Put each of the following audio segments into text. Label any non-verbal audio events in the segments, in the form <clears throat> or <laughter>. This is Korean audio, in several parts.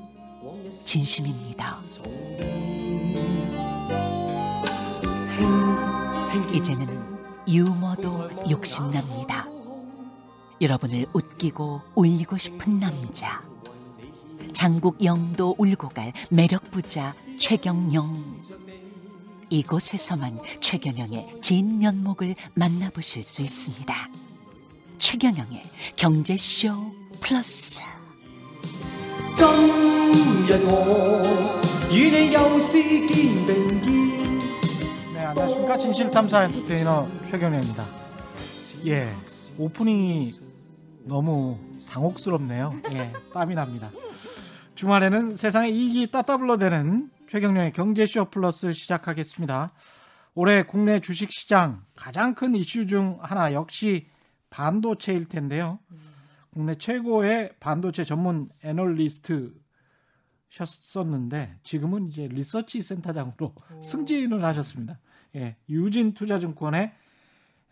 진심입니다. 이제는 유머도 욕심납니다. 여러분을 웃기고 울리고 싶은 남자. 장국 영도 울고 갈 매력 부자 최경영. 이곳에서만 최경영의 진 면목을 만나보실 수 있습니다. 최경영의 경제쇼 플러스. 今日我與你又是肩並肩。 네, 안녕하십니까. 진실탐사 엔터테이너 최경련입니다. 예, 오프닝이 너무 당혹스럽네요. 예, 땀이 납니다. 주말에는 세상의 이익이 따따블러대는 최경련의 경제쇼 플러스 시작하겠습니다. 올해 국내 주식시장 가장 큰 이슈 중 하나 역시 반도체일 텐데요. 국내 최고의 반도체 전문 애널리스트 셨었는데 지금은 이제 리서치 센터장으로 <laughs> 승진을 하셨습니다. 예, 유진 투자증권의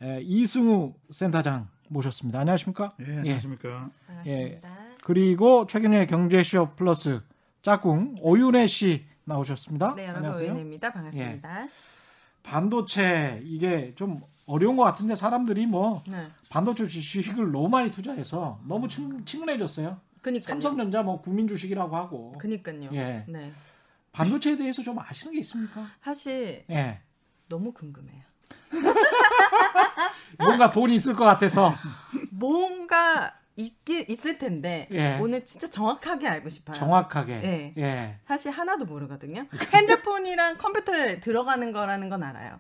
에, 이승우 센터장 모셨습니다. 안녕하십니까? 예, 안녕하십니까. 예. 그리고 최근의 경제쇼 플러스 짝꿍 오윤혜 씨 나오셨습니다. 네, 여러분 안녕하세요. 오윤혜입니다. 반갑습니다. 반도체 이게 좀 어려운 것 같은데 사람들이 뭐 네. 반도체 주식을 너무 많이 투자해서 너무 친, 친근해졌어요. 그니까요. 삼성전자 뭐 국민 주식이라고 하고 그니까요. 예. 네. 반도체에 대해서 좀 아시는 게 있습니까? 사실 예. 너무 궁금해요. <laughs> 뭔가 돈이 있을 것 같아서 뭔가 있기 있을 텐데 예. 오늘 진짜 정확하게 알고 싶어요. 정확하게 네. 예. 사실 하나도 모르거든요. <laughs> 핸드폰이랑 컴퓨터에 들어가는 거라는 건 알아요.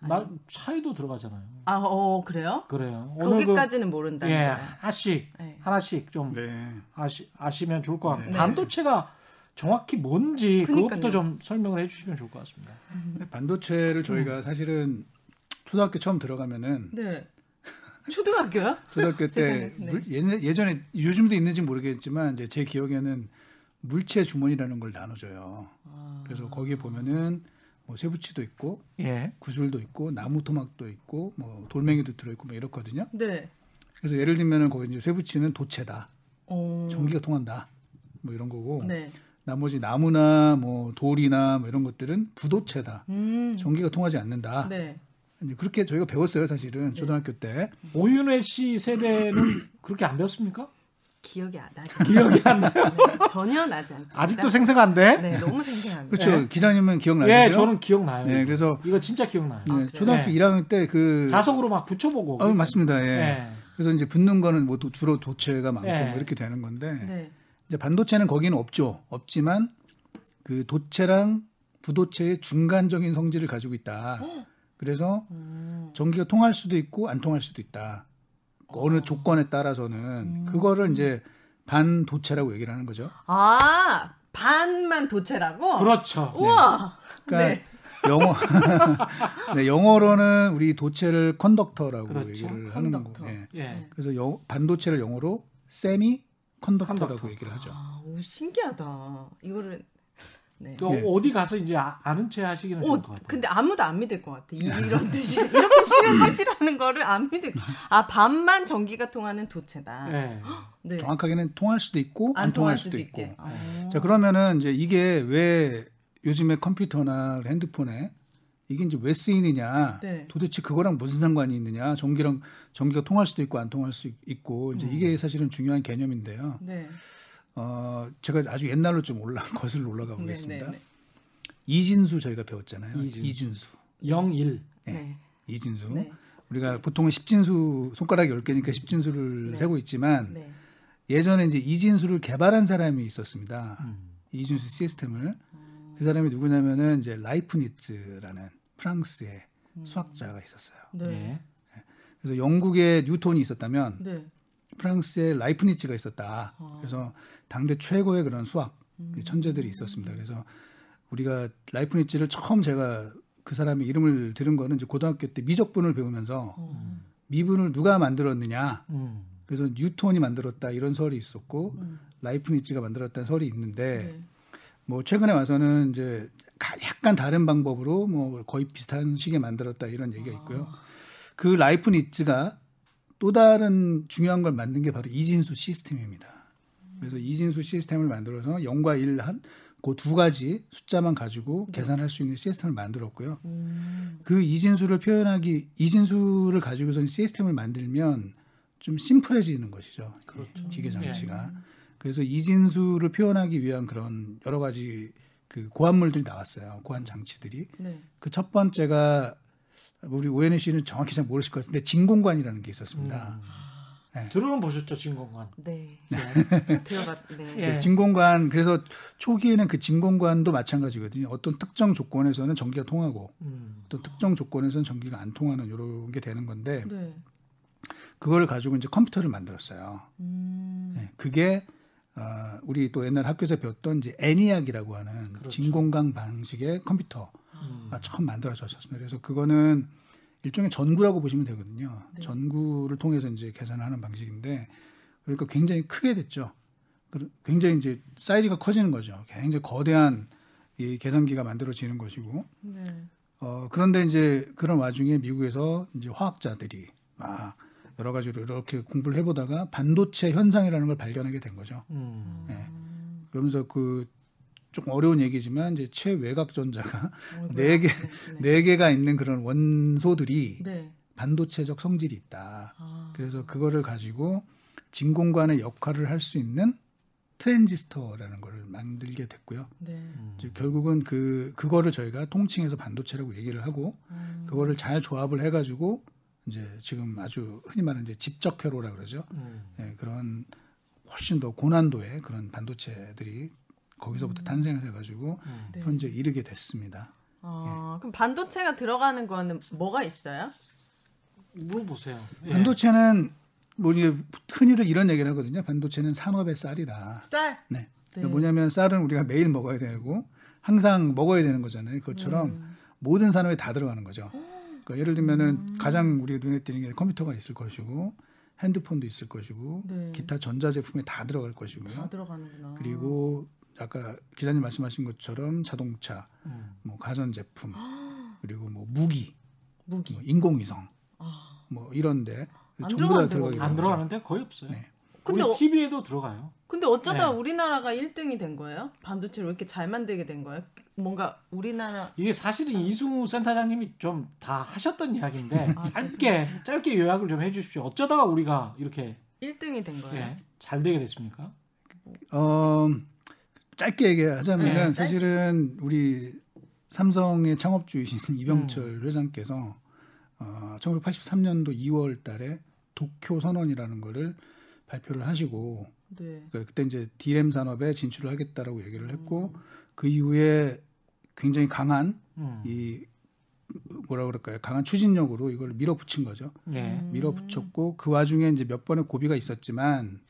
나 차이도 들어가잖아요. 아, 어 그래요? 그래요. 오늘 그 거기까지는 모른다는 예, 거예요. 하나씩 네. 하나씩 좀 네. 아시, 아시면 좋을 것 같고 네. 반도체가 정확히 뭔지 그것부터 그러니까요. 좀 설명을 해주시면 좋을 것 같습니다. 반도체를 저희가 사실은 초등학교 처음 들어가면은 네. 초등학교요? 초등학교 때 네. 물- 예전- 예전에 요즘도 있는지 모르겠지만 이제 제 기억에는 물체 주머니라는 걸 나눠줘요. 아. 그래서 거기에 보면은 뭐 쇠붙이도 있고 예. 구슬도 있고 나무 토막도 있고 뭐 돌멩이도 들어있고 뭐 이렇거든요. 네. 그래서 예를 들면은 거기 이제 쇠붙이는 도체다, 어. 전기가 통한다, 뭐 이런 거고 네. 나머지 나무나 뭐 돌이나 뭐 이런 것들은 부도체다, 음. 전기가 통하지 않는다. 네. 이제 그렇게 저희가 배웠어요, 사실은 초등학교 때. 오윤혜 씨 세대는 <clears throat> 그렇게 안 배웠습니까? 기억이 안 나죠. <laughs> 기억이 안 나요. 네, 전혀 나지 않습니다. 아직도 생생한데? 네, 너무 생생합니다. 그렇죠. 네. 기자님은 기억나시죠? 예, 저는 기억나요. 네, 그래서 이거 진짜 기억나요. 네, 아? 초등학교 네. 1학년 때 그 자석으로 막 붙여보고. 어, 맞습니다. 예. 예. 그래서 이제 붙는 거는 뭐 도- 주로 도체가 많고 예. 뭐 이렇게 되는 건데 네. 이제 반도체는 거기는 없죠. 없지만 그 도체랑 부도체의 중간적인 성질을 가지고 있다. 그래서 음. 전기가 통할 수도 있고 안 통할 수도 있다. 어 느 조건에 따라서는 음. 그거를 이제 반도체라고 얘기를 하는 거죠. 아 반만 도체라고? 그렇죠. 우와. 그러니까 네. 영어 <laughs> 네, 영어로는 우리 도체를 conductor라고 그렇죠. 얘기를 하는 conductor. 거고. 예. 예. 그래서 영- 반도체를 영어로 semiconductor라고 conductor. 얘기를 하죠. 아, 오, 신기하다. 이거를 네. 또 네. 어디 가서 이제 아, 아는 체 하시기는 오, 좋을 것 같아요. 근데 아무도 안 믿을 것 같아. 이- 이런 뜻이 이렇게 쉬운 뜻이라는 거를 안 믿을. 아 반만 전기가 통하는 도체다. 예. 네. 정확하게는 통할 수도 있고 안, 통할 수도, 있고. 있게. 아. 자 그러면은 이제 이게 왜 요즘에 컴퓨터나 핸드폰에 이게 이제 왜 쓰이느냐? 네. 도대체 그거랑 무슨 상관이 있느냐? 전기랑 전기가 통할 수도 있고 안 통할 수 있고 이제 이게 사실은 중요한 개념인데요. 네. 어 제가 아주 옛날로 좀 올라 <laughs> 거슬러 올라가 네, 보겠습니다. 네, 네. 이진수 저희가 배웠잖아요. 이진수. 이진수. 01. 네. 이진수. 네. 우리가 보통은 십진수 손가락이 10개니까 십진수를 네. 세고 있지만 네. 예전에 이제 이진수를 개발한 사람이 있었습니다. 음. 이진수 시스템을 그 사람이 누구냐면은 이제 라이프니츠라는 프랑스의 수학자가 있었어요. 네. 예. 그래서 영국에 뉴턴이 있었다면 네. 프랑스에 라이프니츠가 있었다. 어. 그래서 당대 최고의 그런 수학 음. 그 천재들이 있었습니다. 그래서 우리가 라이프니츠를 처음 제가 그 사람의 이름을 들은 거는 이제 고등학교 때 미적분을 배우면서 어. 미분을 누가 만들었느냐. 음. 그래서 뉴턴이 만들었다 이런 설이 있었고 음. 라이프니츠가 만들었다는 설이 있는데 네. 뭐 최근에 와서는 이제 가- 약간 다른 방법으로 뭐 거의 비슷한 시기에 만들었다 이런 얘기가 있고요. 그 라이프니츠가 또 다른 중요한 걸 만든 게 바로 이진수 시스템입니다. 그래서 이진수 시스템을 만들어서 0과 1 한 그 두 가지 숫자만 가지고 계산할 수 있는 시스템을 만들었고요. 음. 그 이진수를 표현하기 이진수를 가지고서 시스템을 만들면 좀 심플해지는 것이죠. 그렇죠. 기계 장치가. 예. 그래서 이진수를 표현하기 위한 그런 여러 가지 그 고안물들이 나왔어요. 고안 장치들이. 네. 그첫 번째가 우리 오해는 씨는 정확히 잘 모르실 것 같은데 진공관이라는 게 있었습니다. 네. 들어는 보셨죠 진공관. 네. 들어가. 네. <laughs> 예. 그 진공관 그래서 초기에는 그 진공관도 마찬가지거든요. 어떤 특정 조건에서는 전기가 통하고 음. 또 특정 조건에서는 전기가 안 통하는 이런 게 되는 건데 네. 그걸 가지고 이제 컴퓨터를 만들었어요. 음. 네, 그게 어, 우리 또 옛날 학교에서 배웠던 이제 애니악이라고 하는 그렇죠. 진공관 방식의 컴퓨터가 음. 처음 만들어졌습니다. 그래서 그거는 일종의 전구라고 보시면 되거든요. 네. 전구를 통해서 이제 계산을 하는 방식인데 그러니까 굉장히 크게 됐죠. 그- 굉장히 이제 사이즈가 커지는 거죠. 굉장히 거대한 이 계산기가 만들어지는 것이고 네. 어, 그런데 이제 그런 와중에 미국에서 이제 화학자들이 막 여러 가지로 이렇게 공부를 해보다가 반도체 현상이라는 걸 발견하게 된 거죠. 음. 예. 그러면서 그 조금 어려운 얘기지만 이제 최외곽 전자가 어, <laughs> 네 개, 네. 네 개가 있는 그런 원소들이 네. 반도체적 성질이 있다. 아. 그래서 그거를 가지고 진공관의 역할을 할 수 있는 트랜지스터라는 걸 만들게 됐고요. 네. 음. 이제 결국은 그 그거를 저희가 통칭해서 반도체라고 얘기를 하고 음. 그거를 잘 조합을 해가지고 이제 지금 아주 흔히 말하는 이제 집적 회로라 그러죠. 음. 예, 그런 훨씬 더 고난도의 그런 반도체들이 거기서부터 탄생을 해가지고 음. 네. 현재 이르게 됐습니다. 아, 그럼 반도체가 들어가는 거는 뭐가 있어요? 물어보세요. 예. 반도체는 뭐 이게 흔히들 이런 얘기를 하거든요. 반도체는 산업의 쌀이다. 쌀. 네. 네. 뭐냐면 쌀은 우리가 매일 먹어야 되고 항상 먹어야 되는 거잖아요. 그것처럼 음. 모든 산업에 다 들어가는 거죠. 그러니까 예를 들면은 가장 우리가 눈에 띄는 게 컴퓨터가 있을 것이고 핸드폰도 있을 것이고 네. 기타 전자 제품에 다 들어갈 것이고요. 다 들어가는구나. 그리고 아까 기자님 말씀하신 것처럼 자동차, 음. 뭐 가전 제품, 그리고 뭐 무기, 무기. 뭐 인공위성, 아. 뭐 이런데 안 전부 다 들어간다고 들어가게 안. 들어가는데 거의 없어요. 네. 근데 우리 어- TV에도 들어가요. 근데 어쩌다 네. 우리나라가 1등이 된 거예요? 반도체를 왜 이렇게 잘 만들게 된 거예요? 뭔가 우리나라 이게 사실은 이승우 센터장님이 좀 다 하셨던 이야기인데 아, <laughs> 짧게 짧게 요약을 좀 해주십시오. 어쩌다가 우리가 이렇게 1등이 된 거예요? 예, 잘 되게 됐습니까? 어, 짧게 얘기하자면 네. 은 사실은 우리 삼성의 창업주이신 <laughs> 이병철 회장께서 어, 1983년도 2월 달에 도쿄 선언이라는 거를 발표를 하시고 네. 그러니까 그때 이제 디램 산업에 진출을 하겠다라고 얘기를 했고 그 이후에 굉장히 강한 음. 이 뭐라 그럴까요? 강한 추진력으로 이걸 밀어붙인 거죠. 예. 밀어붙였고 그 와중에 이제 몇 번의 고비가 있었지만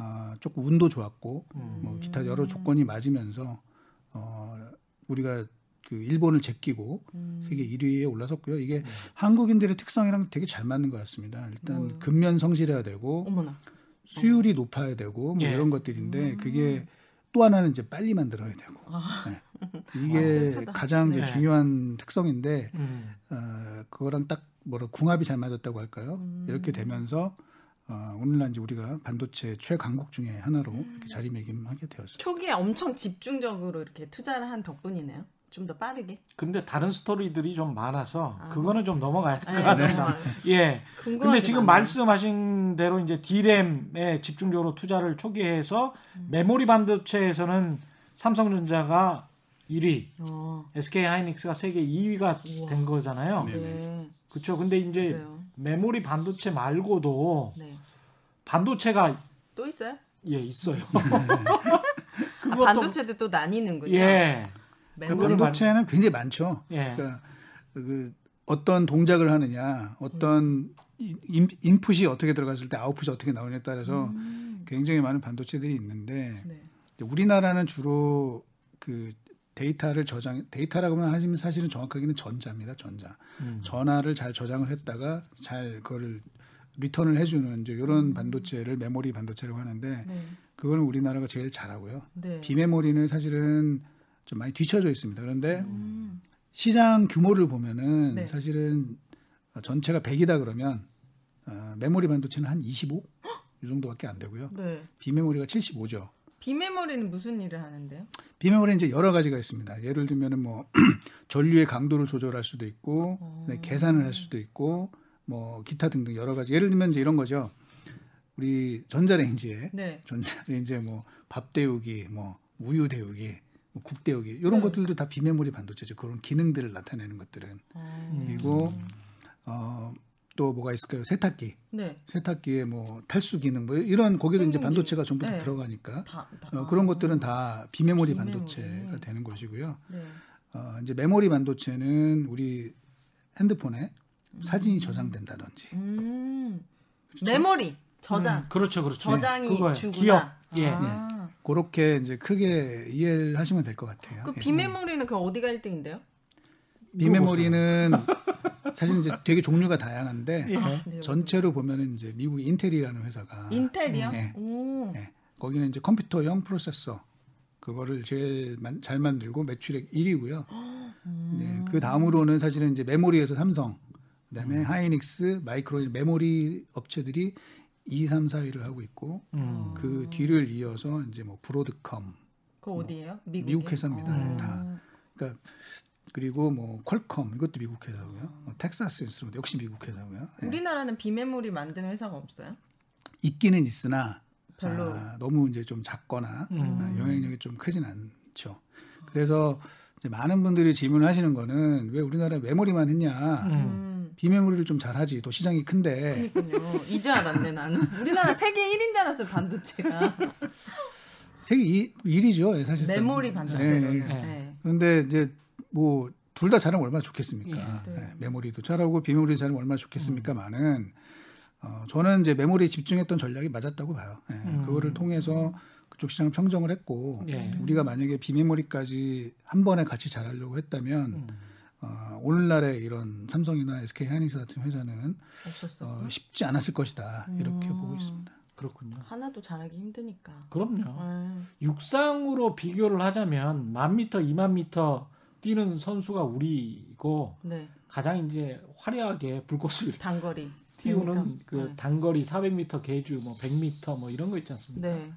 어, 조금 운도 좋았고 음. 뭐 기타 여러 조건이 맞으면서 어, 우리가 그 일본을 제끼고 음. 세계 1위에 올라섰고요. 이게 한국인들의 특성이랑 되게 잘 맞는 것 같습니다. 일단? 근면 성실해야 되고 어머나. 수율이 높아야 되고 뭐 예. 이런 것들인데 그게 또 하나는 이제 빨리 만들어야 되고 네. 이게 아. 가장 이제 네. 중요한 특성인데 음. 어, 그거랑 딱 뭐라 궁합이 잘 맞았다고 할까요? 음. 이렇게 되면서 어, 오늘날 이제 우리가 반도체 최강국 중에 하나로 음. 이렇게 자리매김하게 되었어요. 초기에 엄청 집중적으로 이렇게 투자를 한 덕분이네요. 좀 더 빠르게. 근데 다른 스토리들이 좀 많아서 아. 그거는 좀 넘어가야 될 것 네, 같습니다. 예. 근데 게 지금 많네요. 말씀하신 대로 이제 D램에 집중적으로 투자를 초기에 해서 메모리 반도체에서는 삼성전자가 1위, 어. SK 하이닉스가 세계 2위가 우와. 된 거잖아요. 네. 그렇죠. 근데 이제 그래요. 메모리 반도체 말고도 네. 반도체가 또 있어요? 예 있어요. 아, <laughs> 그것도 반도체도 또 나뉘는군요. 예. 그거를 반도체는 굉장히 많죠. 예. 그러니까 그 어떤 동작을 하느냐, 어떤 인, 인풋이 어떻게 들어갔을 때 아웃풋이 어떻게 나오냐에 따라서 음. 굉장히 많은 반도체들이 있는데 네. 우리나라는 주로 그 데이터를 저장 데이터라고 하면 사실은 정확하게는 전자입니다. 전자. 음. 전하를 잘 저장을 했다가 잘 그걸 리턴을 해주는 이제 이런 반도체를 메모리 반도체라고 하는데 네. 그거는 우리나라가 제일 잘하고요. 네. 비메모리는 사실은 좀 많이 뒤쳐져 있습니다. 그런데 음. 시장 규모를 보면은 네. 사실은 전체가 100이다 그러면 어, 메모리 반도체는 한 25? 이 정도밖에 안 되고요. 네. 비메모리가 75죠. 비메모리는 무슨 일을 하는데요? 비메모리는 이제 여러 가지가 있습니다. 예를 들면은 뭐 <clears throat> 전류의 강도를 조절할 수도 있고 어. 네, 계산을 할 수도 있고 뭐 기타 등등 여러 가지. 예를 들면 이제 이런 거죠. 우리 전자레인지에 네. 전자레인지에 뭐 밥 데우기, 뭐 우유 데우기, 뭐 국 데우기 이런 네. 것들도 다 비메모리 반도체죠. 그런 기능들을 나타내는 것들은 어. 그리고 어, 또 뭐가 있을까요? 세탁기, 네. 세탁기에 뭐 탈수 기능 뭐 이런 거기도 이제 행동기. 반도체가 전부 다 네. 들어가니까 다, 다. 어, 그런 것들은 다 비메모리 비메모리. 반도체가 되는 것이고요. 네. 어, 이제 메모리 반도체는 우리 핸드폰에 사진이 저장된다든지 음. 메모리 저장. 음, 그렇죠, 그렇죠. 저장이 그거예요. 주구나. 기억. 예. 아. 그렇게 이제 크게 이해를 하시면 될 것 같아요. 그 예. 비메모리는 그 어디가 1등인데요? 비메모리는 사실 이제 되게 종류가 다양한데 예. 아, 네. 전체로 보면은 이제 미국 인텔이라는 회사가 인텔이요? 네. 오. 예, 거기는 이제 컴퓨터형 프로세서 그거를 제일 만- 잘 만들고 매출액 1위고요. 음. 네, 그 다음으로는 사실은 이제 메모리에서 삼성, 그다음에 하이닉스, 마이크론 메모리 업체들이 2, 3, 4위를 하고 있고 음. 그 뒤를 이어서 이제 뭐 브로드컴, 그 어디예요? 미국. 미국 회사입니다. 어. 다. 그러니까 그리고 뭐 퀄컴 이것도 미국 회사고요. 뭐 텍사스 인스트루먼트 역시 미국 회사고요. 예. 우리나라는 비메모리 만드는 회사가 없어요? 있기는 있으나 별로. 아, 너무 이제 좀 작거나 음. 아, 영향력이 좀 크진 않죠. 그래서 이제 많은 분들이 질문하시는 거는 왜 우리나라 메모리만 했냐? 음. 음. 비메모리를 좀 잘하지. 또 시장이 큰데 그니까요. 이제 알았네 나는. 우리나라 세계 1인 줄 알았어요 반도체가. 세계 1위죠. 예, 사실상. 메모리 반도체. 예, 네. 예. 네. 그런데 이제 뭐 둘 다 잘하면 얼마나 좋겠습니까? 예. 네. 예, 메모리도 잘하고 비메모리도 잘하면 얼마나 좋겠습니까만은 어, 저는 이제 메모리에 집중했던 전략이 맞았다고 봐요. 예, 음. 그거를 통해서 그쪽 시장을 평정을 했고 예. 우리가 만약에 비메모리까지 한 번에 같이 잘하려고 했다면 음. 어, 오늘날의 이런 삼성이나 SK 하이닉스 같은 회사는 없었어. 어, 쉽지 않았을 것이다 이렇게 음. 보고 있습니다. 그렇군요. 하나도 잘하기 힘드니까. 그럼요. 네. 육상으로 비교를 하자면 만 미터, 이만 미터 뛰는 선수가 우리고 네. 가장 이제 화려하게 불꽃을 단거리. <laughs> 띄우는 100m. 그 네. 단거리 400m 계주, 뭐 100m 뭐 이런 거 있지 않습니까? 네.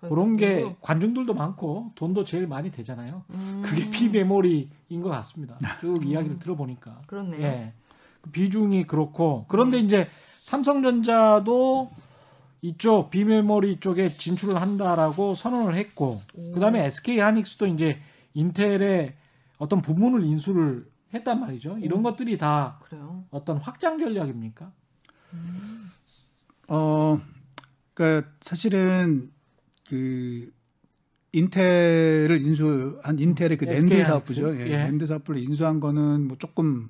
그런 게 관중들도 많고 돈도 제일 많이 되잖아요. 음, 그게 피메모리인 것 같습니다. 쭉 이야기를 들어보니까. 그렇네요. 예. 그 비중이 그렇고 그런데 이제 삼성전자도 이쪽 비메모리 쪽에 진출을 한다라고 선언을 했고 그다음에 SK 하이닉스도 이제 인텔의 어떤 부문을 인수를 했단 말이죠. 이런 것들이 다 그래요. 어떤 확장 전략입니까? 어, 그러니까 사실은 그 인텔을 인수한 인텔의 그 SK NAND 사업부죠. 하이닉스? 예, 예. 랜드 사업부를 인수한 거는 뭐 조금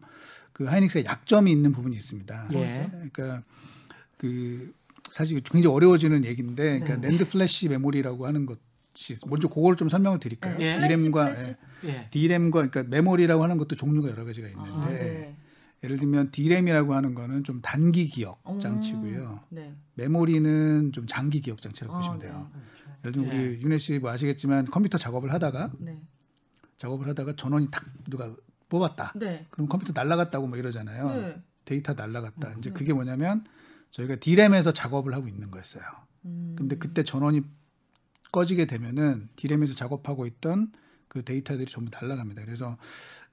그 하이닉스가 약점이 있는 부분이 있습니다. 예. 그러니까 그 사실 굉장히 어려워지는 얘기인데, 그러니까 네. 랜드 플래시 메모리라고 하는 것이 먼저 그걸 좀 설명을 드릴까요? 예. 플래시, 플래시. 예. 디램과 그러니까 메모리라고 하는 것도 종류가 여러 가지가 있는데 아, 네. 예를 들면 디램이라고 하는 거는 좀 단기 기억 음, 장치고요. 네. 메모리는 좀 장기 기억 장치라고 아, 보시면 네. 돼요. 예를 들면 예. 우리 윤혜 씨뭐 아시겠지만 컴퓨터 작업을 하다가 네. 작업을 하다가 전원이 탁 누가 뽑았다. 네. 그럼 컴퓨터 날라갔다고 뭐 이러잖아요. 네. 데이터 날라갔다. 이제 네. 그게 뭐냐면 저희가 디램에서 작업을 하고 있는 거였어요. 음. 근데 그때 전원이 꺼지게 되면은 디램에서 작업하고 있던 그 데이터들이 전부 날라갑니다. 그래서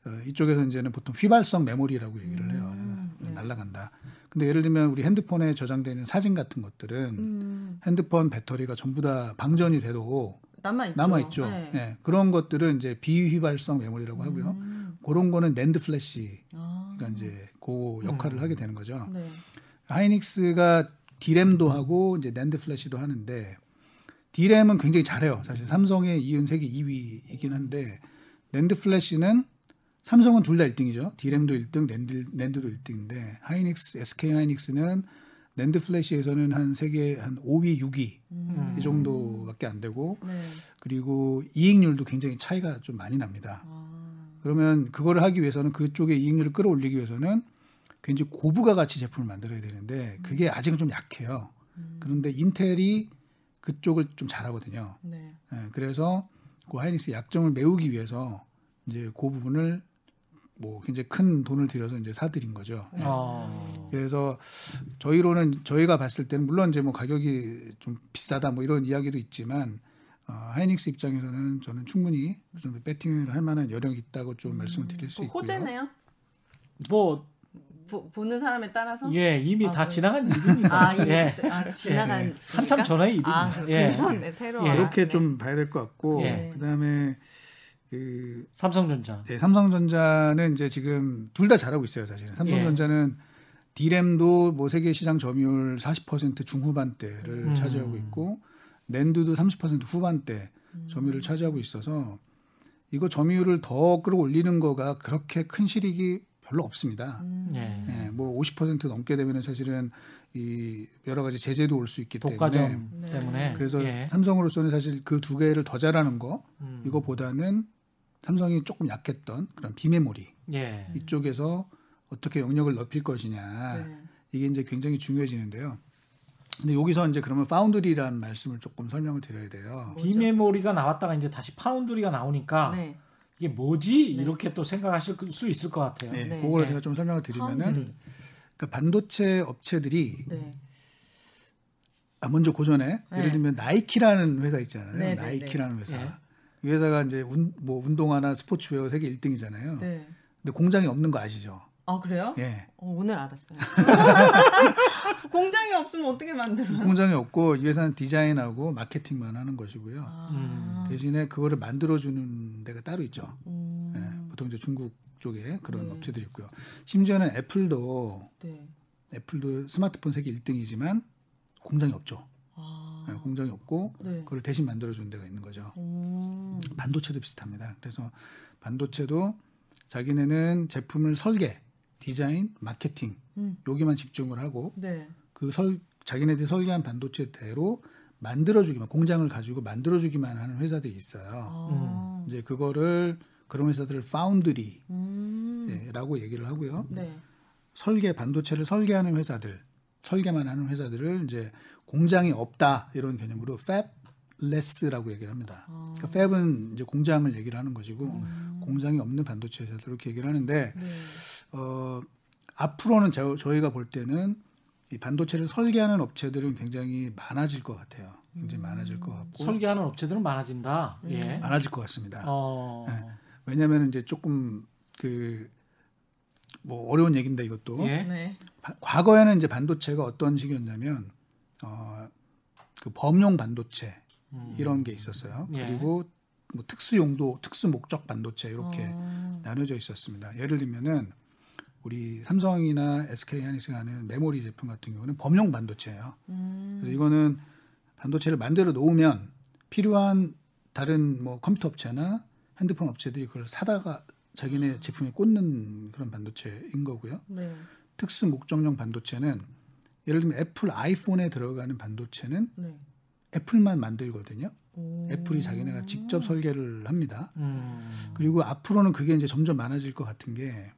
어, 이쪽에서 이제는 보통 휘발성 메모리라고 얘기를 해요. 음, 네. 날라간다. 근데 예를 들면 우리 핸드폰에 저장되어 있는 사진 같은 것들은 음. 핸드폰 배터리가 전부 다 방전이 돼도 남아 있죠. 남아 있죠. 네. 예, 그런 것들은 이제 비휘발성 메모리라고 하고요. 음. 그런 거는 낸드 플래시가 아. 이제 그 역할을 하게 되는 거죠. 네. 하이닉스가 디램도 하고 이제 낸드 플래시도 하는데 디램은 굉장히 잘해요. 사실 삼성에 이은 세계 2위이긴 한데 낸드 플래시는 삼성은 둘 다 1등이죠. D램도 1등, NAND, NAND도 1등인데 하이닉스, SK 하이닉스는 랜드 플래시에서는 한 세계 한 5위, 6위 음. 이 정도밖에 안 되고 네. 그리고 이익률도 굉장히 차이가 좀 많이 납니다. 아, 그러면 그거를 하기 위해서는 그쪽의 이익률을 끌어올리기 위해서는 굉장히 고부가 가치 제품을 만들어야 되는데 그게 아직은 좀 약해요. 그런데 인텔이 그쪽을 좀 잘하거든요. 네. 예, 그래서 그 하이닉스 약점을 메우기 위해서 이제 그 부분을 뭐 굉장히 큰 돈을 들여서 이제 사들인 거죠. 어. 그래서 저희로는 저희가 봤을 때는 물론 이제 뭐 가격이 좀 비싸다 뭐 이런 이야기도 있지만 어, 하이닉스 입장에서는 저는 충분히 좀 배팅을 할 만한 여력이 있다고 좀 말씀을 드릴 수뭐 있고요. 호재네요. 뭐 보, 보는 사람에 따라서. 예, 이미 아, 다 네. 지나간 일입니다. 아, 이미 예. 그때- 아, 지나간 예. 한참 전의 일입니다. 아, 예. 네, 새로 예. 그렇게 알았네. 좀 봐야 될 것 같고 예. 그다음에 그 삼성전자. 네, 삼성전자는 이제 지금 둘 다 잘하고 있어요, 사실은. 삼성전자는 D램도 뭐 세계 시장 점유율 40% 중후반대를 음. 차지하고 있고 낸드도 30% 후반대 점유율을 차지하고 있어서 이거 점유율을 더 끌어올리는 거가 그렇게 큰 실익이 별로 없습니다. 음. 예. 예, 뭐50% 넘게 되면은 사실은 이 여러 가지 제재도 올 수 있기 때문에 독과점 네. 때문에. 그래서 예. 삼성으로서는 사실 그 두 개를 더 잘하는 거 음. 이거보다는 삼성이 조금 약했던 그런 비메모리 예. 이쪽에서 어떻게 영역을 넓힐 것이냐 네. 이게 이제 굉장히 중요해지는데요. 근데 여기서 이제 그러면 파운드리라는 말씀을 조금 설명을 드려야 돼요. 비메모리가 나왔다가 이제 다시 파운드리가 나오니까 네. 이게 뭐지 이렇게 또 생각하실 수 있을 것 같아요. 네, 네. 그걸 네. 제가 좀 설명을 드리면은 파운드리. 그 반도체 업체들이 네. 아, 먼저 그 전에 네. 예를 들면 나이키라는 회사 있잖아요. 네, 네, 나이키라는 회사. 예. 이 회사가 이제 운, 뭐 운동화나 스포츠웨어 세계 1등이잖아요. 네. 근데 공장이 없는 거 아시죠? 아 그래요? 예. 어, 오늘 알았어요. <laughs> 공장이 없으면 어떻게 만들어요? 공장이 없고 이 회사는 디자인하고 마케팅만 하는 것이고요. 아. 대신에 그거를 만들어 주는 데가 따로 있죠. 음. 예, 보통 이제 중국 쪽에 그런 네. 업체들이 있고요. 심지어는 애플도 네. 애플도 스마트폰 세계 1등이지만 공장이 없죠. 아. 예, 공장이 없고 네. 그걸 대신 만들어 주는 데가 있는 거죠. 음. 반도체도 비슷합니다. 그래서 반도체도 자기네는 제품을 설계, 디자인, 마케팅 음. 여기만 집중을 하고 네. 그 설 자기네들이 설계한 반도체대로 만들어주기만 공장을 가지고 만들어주기만 하는 회사들이 있어요. 아. 이제 그거를 그런 회사들을 파운드리라고 음. 얘기를 하고요. 네. 설계 반도체를 설계하는 회사들, 설계만 하는 회사들을 이제 공장이 없다 이런 개념으로 fabless라고 얘기를 합니다. 아. 그러니까 fab은 이제 공장을 얘기를 하는 것이고 음. 공장이 없는 반도체 회사들 이렇게 얘기를 하는데 네. 어, 앞으로는 저, 저희가 볼 때는 이 반도체를 설계하는 업체들은 굉장히 많아질 것 같아요. 굉장히 많아질 것 같고 설계하는 업체들은 많아진다. 음. 예. 많아질 것 같습니다. 어. 네. 왜냐하면 이제 조금 그 뭐 어려운 얘기인데 이것도 예. 네. 바- 과거에는 이제 반도체가 어떤 식이었냐면 어, 그 범용 반도체 음. 이런 게 있었어요. 예. 그리고 뭐 특수 용도, 특수 목적 반도체 이렇게 어. 나눠져 있었습니다. 예를 들면은 우리 삼성이나 SK 하이닉스가 하는 메모리 제품 같은 경우는 범용 반도체예요. 음. 그래서 이거는 반도체를 만들어 놓으면 필요한 다른 뭐 컴퓨터 업체나 핸드폰 업체들이 그걸 사다가 자기네 제품에 꽂는 그런 반도체인 거고요. 네. 특수 목적용 반도체는 예를 들면 애플 아이폰에 들어가는 반도체는 네. 애플만 애플만 만들거든요. 오. 애플이 자기네가 직접 설계를 합니다. 음. 그리고 앞으로는 그게 이제 점점 많아질 것 같은 게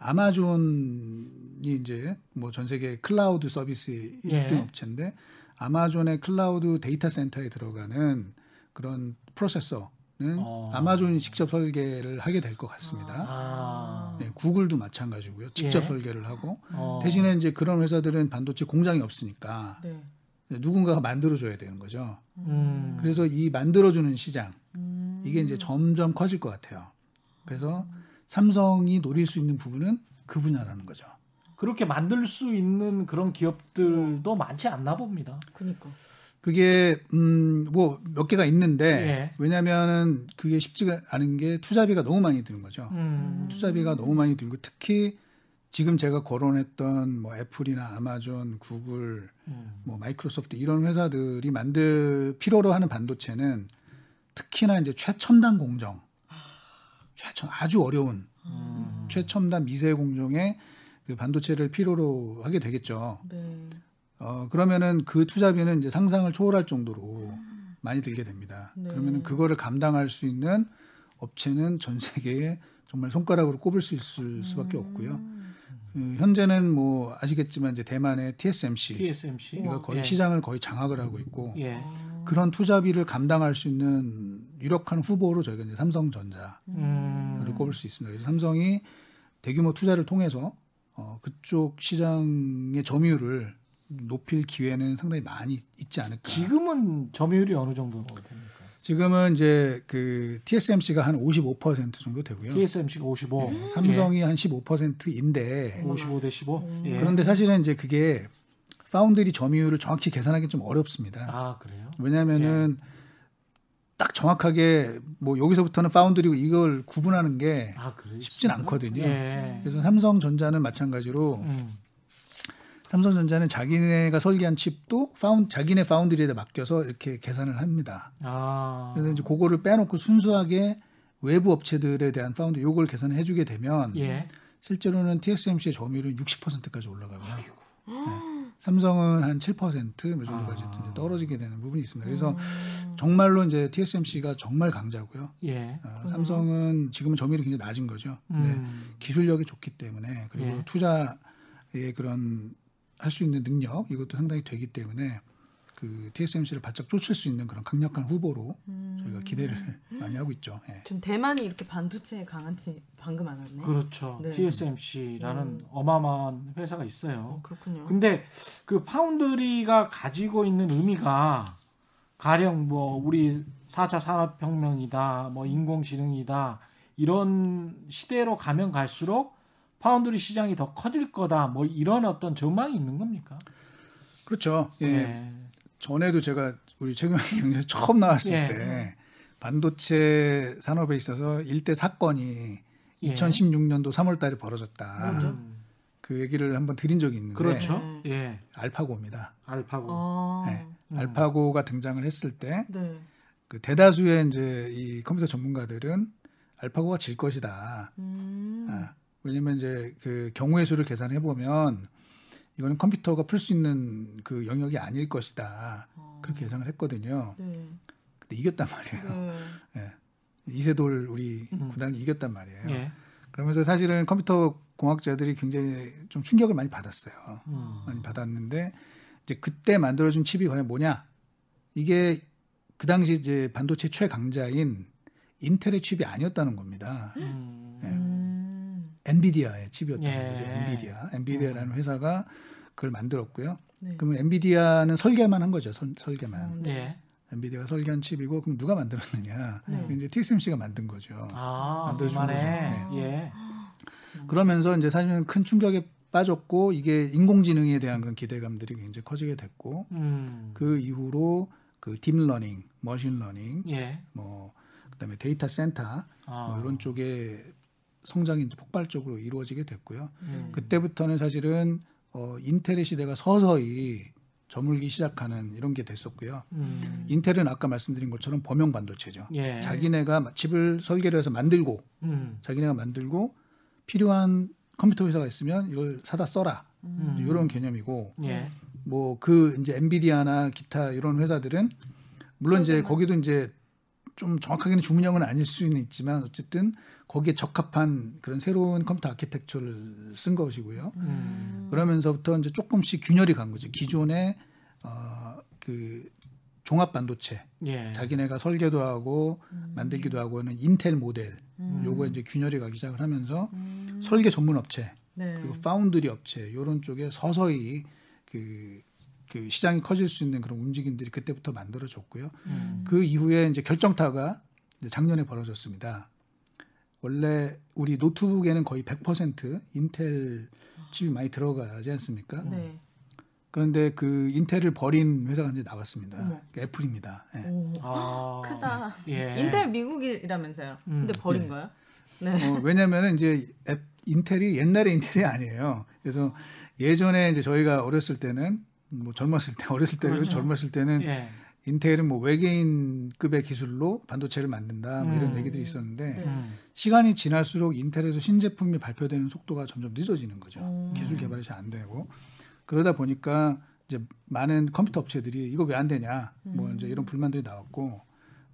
아마존이 이제 뭐 전 세계 클라우드 서비스 1등 예. 업체인데 아마존의 클라우드 데이터 센터에 들어가는 그런 프로세서는 어. 아마존이 직접 설계를 하게 될 것 같습니다. 아. 네, 구글도 마찬가지고요. 직접 예. 설계를 하고 어. 대신에 이제 그런 회사들은 반도체 공장이 없으니까 네. 누군가가 만들어줘야 되는 거죠. 음. 그래서 이 만들어주는 시장 음. 이게 이제 점점 커질 것 같아요. 그래서 삼성이 노릴 수 있는 부분은 그 분야라는 거죠. 그렇게 만들 수 있는 그런 기업들도 많지 않나 봅니다. 그니까. 그게 음뭐 몇 개가 있는데 예. 왜냐하면은 그게 쉽지가 않은 게 투자비가 너무 많이 드는 거죠. 음. 투자비가 너무 많이 들고 특히 지금 제가 거론했던 뭐 애플이나 아마존, 구글, 음. 뭐 마이크로소프트 이런 회사들이 만들 필요로 하는 반도체는 특히나 이제 최첨단 공정, 최첨 아주 어려운 음. 최첨단 미세 공정의 그 반도체를 필요로 하게 되겠죠. 네. 어, 그러면은 그 투자비는 이제 상상을 초월할 정도로 많이 들게 됩니다. 네. 그러면은 그거를 감당할 수 있는 업체는 전 세계에 정말 손가락으로 꼽을 수 있을 수밖에 없고요. 음. 그 현재는 뭐 아시겠지만 이제 대만의 TSMC TSMC. 이가 거의 예. 시장을 거의 장악을 하고 있고 예. 그런 투자비를 감당할 수 있는 유력한 후보로 저희가 이제 삼성전자를 음. 꼽을 수 있습니다. 그래서 삼성이 대규모 투자를 통해서 어, 그쪽 시장의 점유율을 높일 기회는 상당히 많이 있지 않을까. 지금은 점유율이 어느 정도 됩니까? 지금은 이제 그 TSMC가 한 55% 정도 되고요. TSMC가 55. 예, 삼성이 한 15%인데 55 대 15. 예. 그런데 사실은 이제 그게 파운드리 점유율을 정확히 계산하기 좀 어렵습니다. 아 그래요? 왜냐하면은 예. 딱 정확하게 뭐 여기서부터는 foundry고 이걸 구분하는 게 아? 쉽진 않거든요. 예. 그래서 삼성전자는 마찬가지로 음. 삼성전자는 자기네가 설계한 칩도 파운 자기네 foundry에다 맡겨서 이렇게 계산을 합니다. 아. 그래서 이제 그거를 빼놓고 순수하게 외부 업체들에 대한 파운드 요걸 계산을 해주게 되면 예. 실제로는 TSMC의 점유율은 60%까지 올라가고요. 네. 삼성은 한 7%뭐 정도까지 아. 떨어지게 되는 부분이 있습니다. 그래서 정말로 이제 TSMC가 정말 강자고요. 예. 어, 삼성은 지금은 점유율이 굉장히 낮은 거죠. 근데 음. 기술력이 좋기 때문에 그리고 예. 투자 의 그런 할 수 있는 능력 이것도 상당히 되기 때문에 그 TSMC를 바짝 쫓을 수 있는 그런 강력한 후보로 저희가 기대를 <laughs> 많이 하고 있죠. 예. 전 대만이 이렇게 반도체에 강한지 방금 알았네. 그렇죠. 네. TSMC라는 음. 어마어마한 회사가 있어요. 어, 그렇군요. 근데 그 파운드리가 가지고 있는 의미가 가령 뭐 우리 4차 산업혁명이다, 뭐 인공지능이다 이런 시대로 가면 갈수록 파운드리 시장이 더 커질 거다, 뭐 이런 어떤 전망이 있는 겁니까? 그렇죠. 예. 예. 전에도 제가 우리 최경영 <laughs> 경제 처음 나왔을 예. 때 반도체 산업에 있어서 일대 사건이 예. 2016년도 3월달에 벌어졌다. 음, 그 얘기를 한번 드린 적이 있는데 그렇죠. 네. 예. 알파고입니다. 알파고. 아, 네. 음. 알파고가 등장을 했을 때 네. 그 대다수의 이제 이 컴퓨터 전문가들은 알파고가 질 것이다. 음. 아, 왜냐면 이제 그 경우의 수를 계산해 보면 이거는 컴퓨터가 풀 수 있는 그 영역이 아닐 것이다. 어. 그렇게 예상을 했거든요. 네. 근데 이겼단 말이에요. 네. <laughs> 예. 이세돌 우리 음. 구단이 이겼단 말이에요. 예. 그러면서 사실은 컴퓨터 공학자들이 굉장히 좀 충격을 많이 받았어요. 음. 많이 받았는데 이제 그때 만들어준 칩이 과연 뭐냐? 이게 그 당시 이제 반도체 최강자인 인텔의 칩이 아니었다는 겁니다. 음. 예. 음. 엔비디아의 칩이었다는 예. 거죠. 엔비디아. 엔비디아라는 회사가 그걸 만들었고요. 네. 그러면 엔비디아는 설계만 한 거죠. 설, 설계만. 음. 예. 엔비디아가 설계한 칩이고 그럼 누가 만들었느냐? 네. 이제 TSMC가 만든 거죠. 아, 만들어준. 거죠. 예. 그러면서 이제 사실은 큰 충격에 빠졌고 이게 인공지능에 대한 그런 기대감들이 굉장히 커지게 됐고 음. 그 이후로 그 deep learning, machine learning, 예. 뭐 그다음에 데이터 센터 아. 뭐 이런 쪽에 성장이 이제 폭발적으로 이루어지게 됐고요. 음. 그때부터는 사실은 어, 인텔의 시대가 서서히 저물기 시작하는 이런 게 됐었고요. 음. 인텔은 아까 말씀드린 것처럼 범용 반도체죠. 예. 자기네가 칩을 설계를 해서 만들고 음. 자기네가 만들고 필요한 컴퓨터 회사가 있으면 이걸 사다 써라 음. 이런 개념이고 예. 뭐그 이제 엔비디아나 기타 이런 회사들은 물론 이제 거기도 이제 좀 정확하게는 주문형은 아닐 수는 있지만 어쨌든 거기에 적합한 그런 새로운 컴퓨터 아키텍처를 쓴 것이고요. 음. 그러면서부터 이제 조금씩 균열이 간 거죠. 기존의 어그 종합 반도체 예. 자기네가 설계도 하고 만들기도 하고 하는 인텔 모델 음. 요거 이제 균열이 가기 시작을 하면서 설계 전문 업체 네. 그리고 파운드리 업체 이런 쪽에 서서히 그, 그 시장이 커질 수 있는 그런 움직임들이 그때부터 만들어졌고요. 음. 그 이후에 이제 결정타가 이제 작년에 벌어졌습니다. 원래 우리 노트북에는 거의 100% 인텔 칩이 많이 들어가지 않습니까? 네. 그런데 그 인텔을 버린 회사가 이제 나왔습니다. 어머. 애플입니다. 예. 오. 아. 크다. 예. 인텔 미국이라면서요. 근데 음. 버린 예. 거예요? 네. 어, 왜냐면은 이제 앱, 인텔이 옛날의 인텔이 아니에요. 그래서 예전에 이제 저희가 어렸을 때는 뭐 젊었을 때 어렸을 때 그렇죠. 젊었을 때는 예. 인텔은 뭐 외계인급의 기술로 반도체를 만든다 뭐 이런 음. 얘기들이 있었는데 네. 음. 시간이 지날수록 인텔에서 신제품이 발표되는 속도가 점점 늦어지는 거죠. 음. 기술 개발이 잘 안 되고 그러다 보니까 이제 많은 컴퓨터 업체들이 이거 왜 안 되냐 뭐 이제 이런 불만들이 나왔고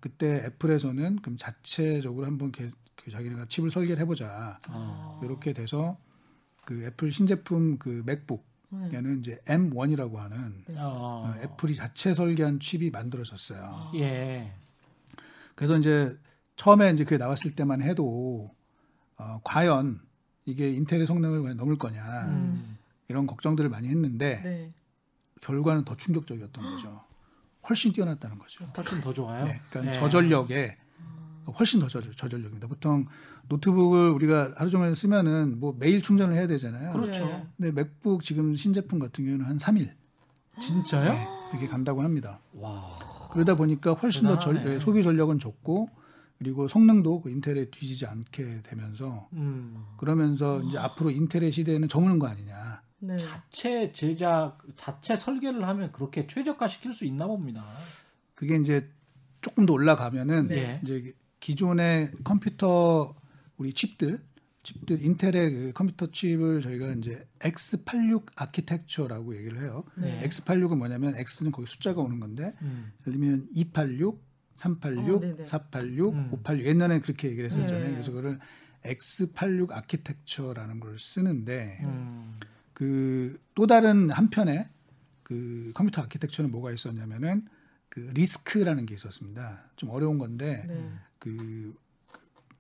그때 애플에서는 그럼 자체적으로 한번 개, 그 자기네가 칩을 설계를 해보자 아. 이렇게 돼서 그 애플 신제품 그 맥북 네. 얘는 이제 M1이라고 하는 네. 어, 어. 애플이 자체 설계한 칩이 만들어졌어요. 예. 그래서 이제 처음에 이제 그게 나왔을 때만 해도 어, 과연 이게 인텔의 성능을 넘을 거냐 음. 이런 걱정들을 많이 했는데 네. 결과는 더 충격적이었던 거죠. 훨씬 뛰어났다는 거죠. 훨씬 더 좋아요. 네, 그러니까 예. 저전력에 훨씬 더 저전, 저전력입니다. 보통 노트북을 우리가 하루 종일 쓰면은 뭐 매일 충전을 해야 되잖아요. 그렇죠. 네. 근데 맥북 지금 신제품 같은 경우는 한 3일 진짜요? 네, 이렇게 간다고 합니다. 와. 그러다 보니까 훨씬 더 절- 대단하네. 예, 소비 전력은 적고 그리고 성능도 그 인텔에 뒤지지 않게 되면서 음. 그러면서 이제 앞으로 인텔의 시대에는 저무는 거 아니냐. 네. 자체 제작, 자체 설계를 하면 그렇게 최적화 시킬 수 있나 봅니다. 그게 이제 조금 더 올라가면은 네. 이제 기존의 컴퓨터 우리 칩들 칩들 인텔의 그 컴퓨터 칩을 저희가 이제 X86 아키텍처라고 얘기를 해요. 네. X86은 뭐냐면 X는 거기 숫자가 오는 건데 음. 예를 들면 286, 386, 어, 네네. 486, 음. 586 옛날에 그렇게 얘기를 했었잖아요. 네. 그래서 그거를 X86 아키텍처라는 걸 쓰는데 음. 그또 다른 한편에 그 컴퓨터 아키텍처는 뭐가 있었냐면은 그 리스크라는 게 있었습니다. 좀 어려운 건데 네. 그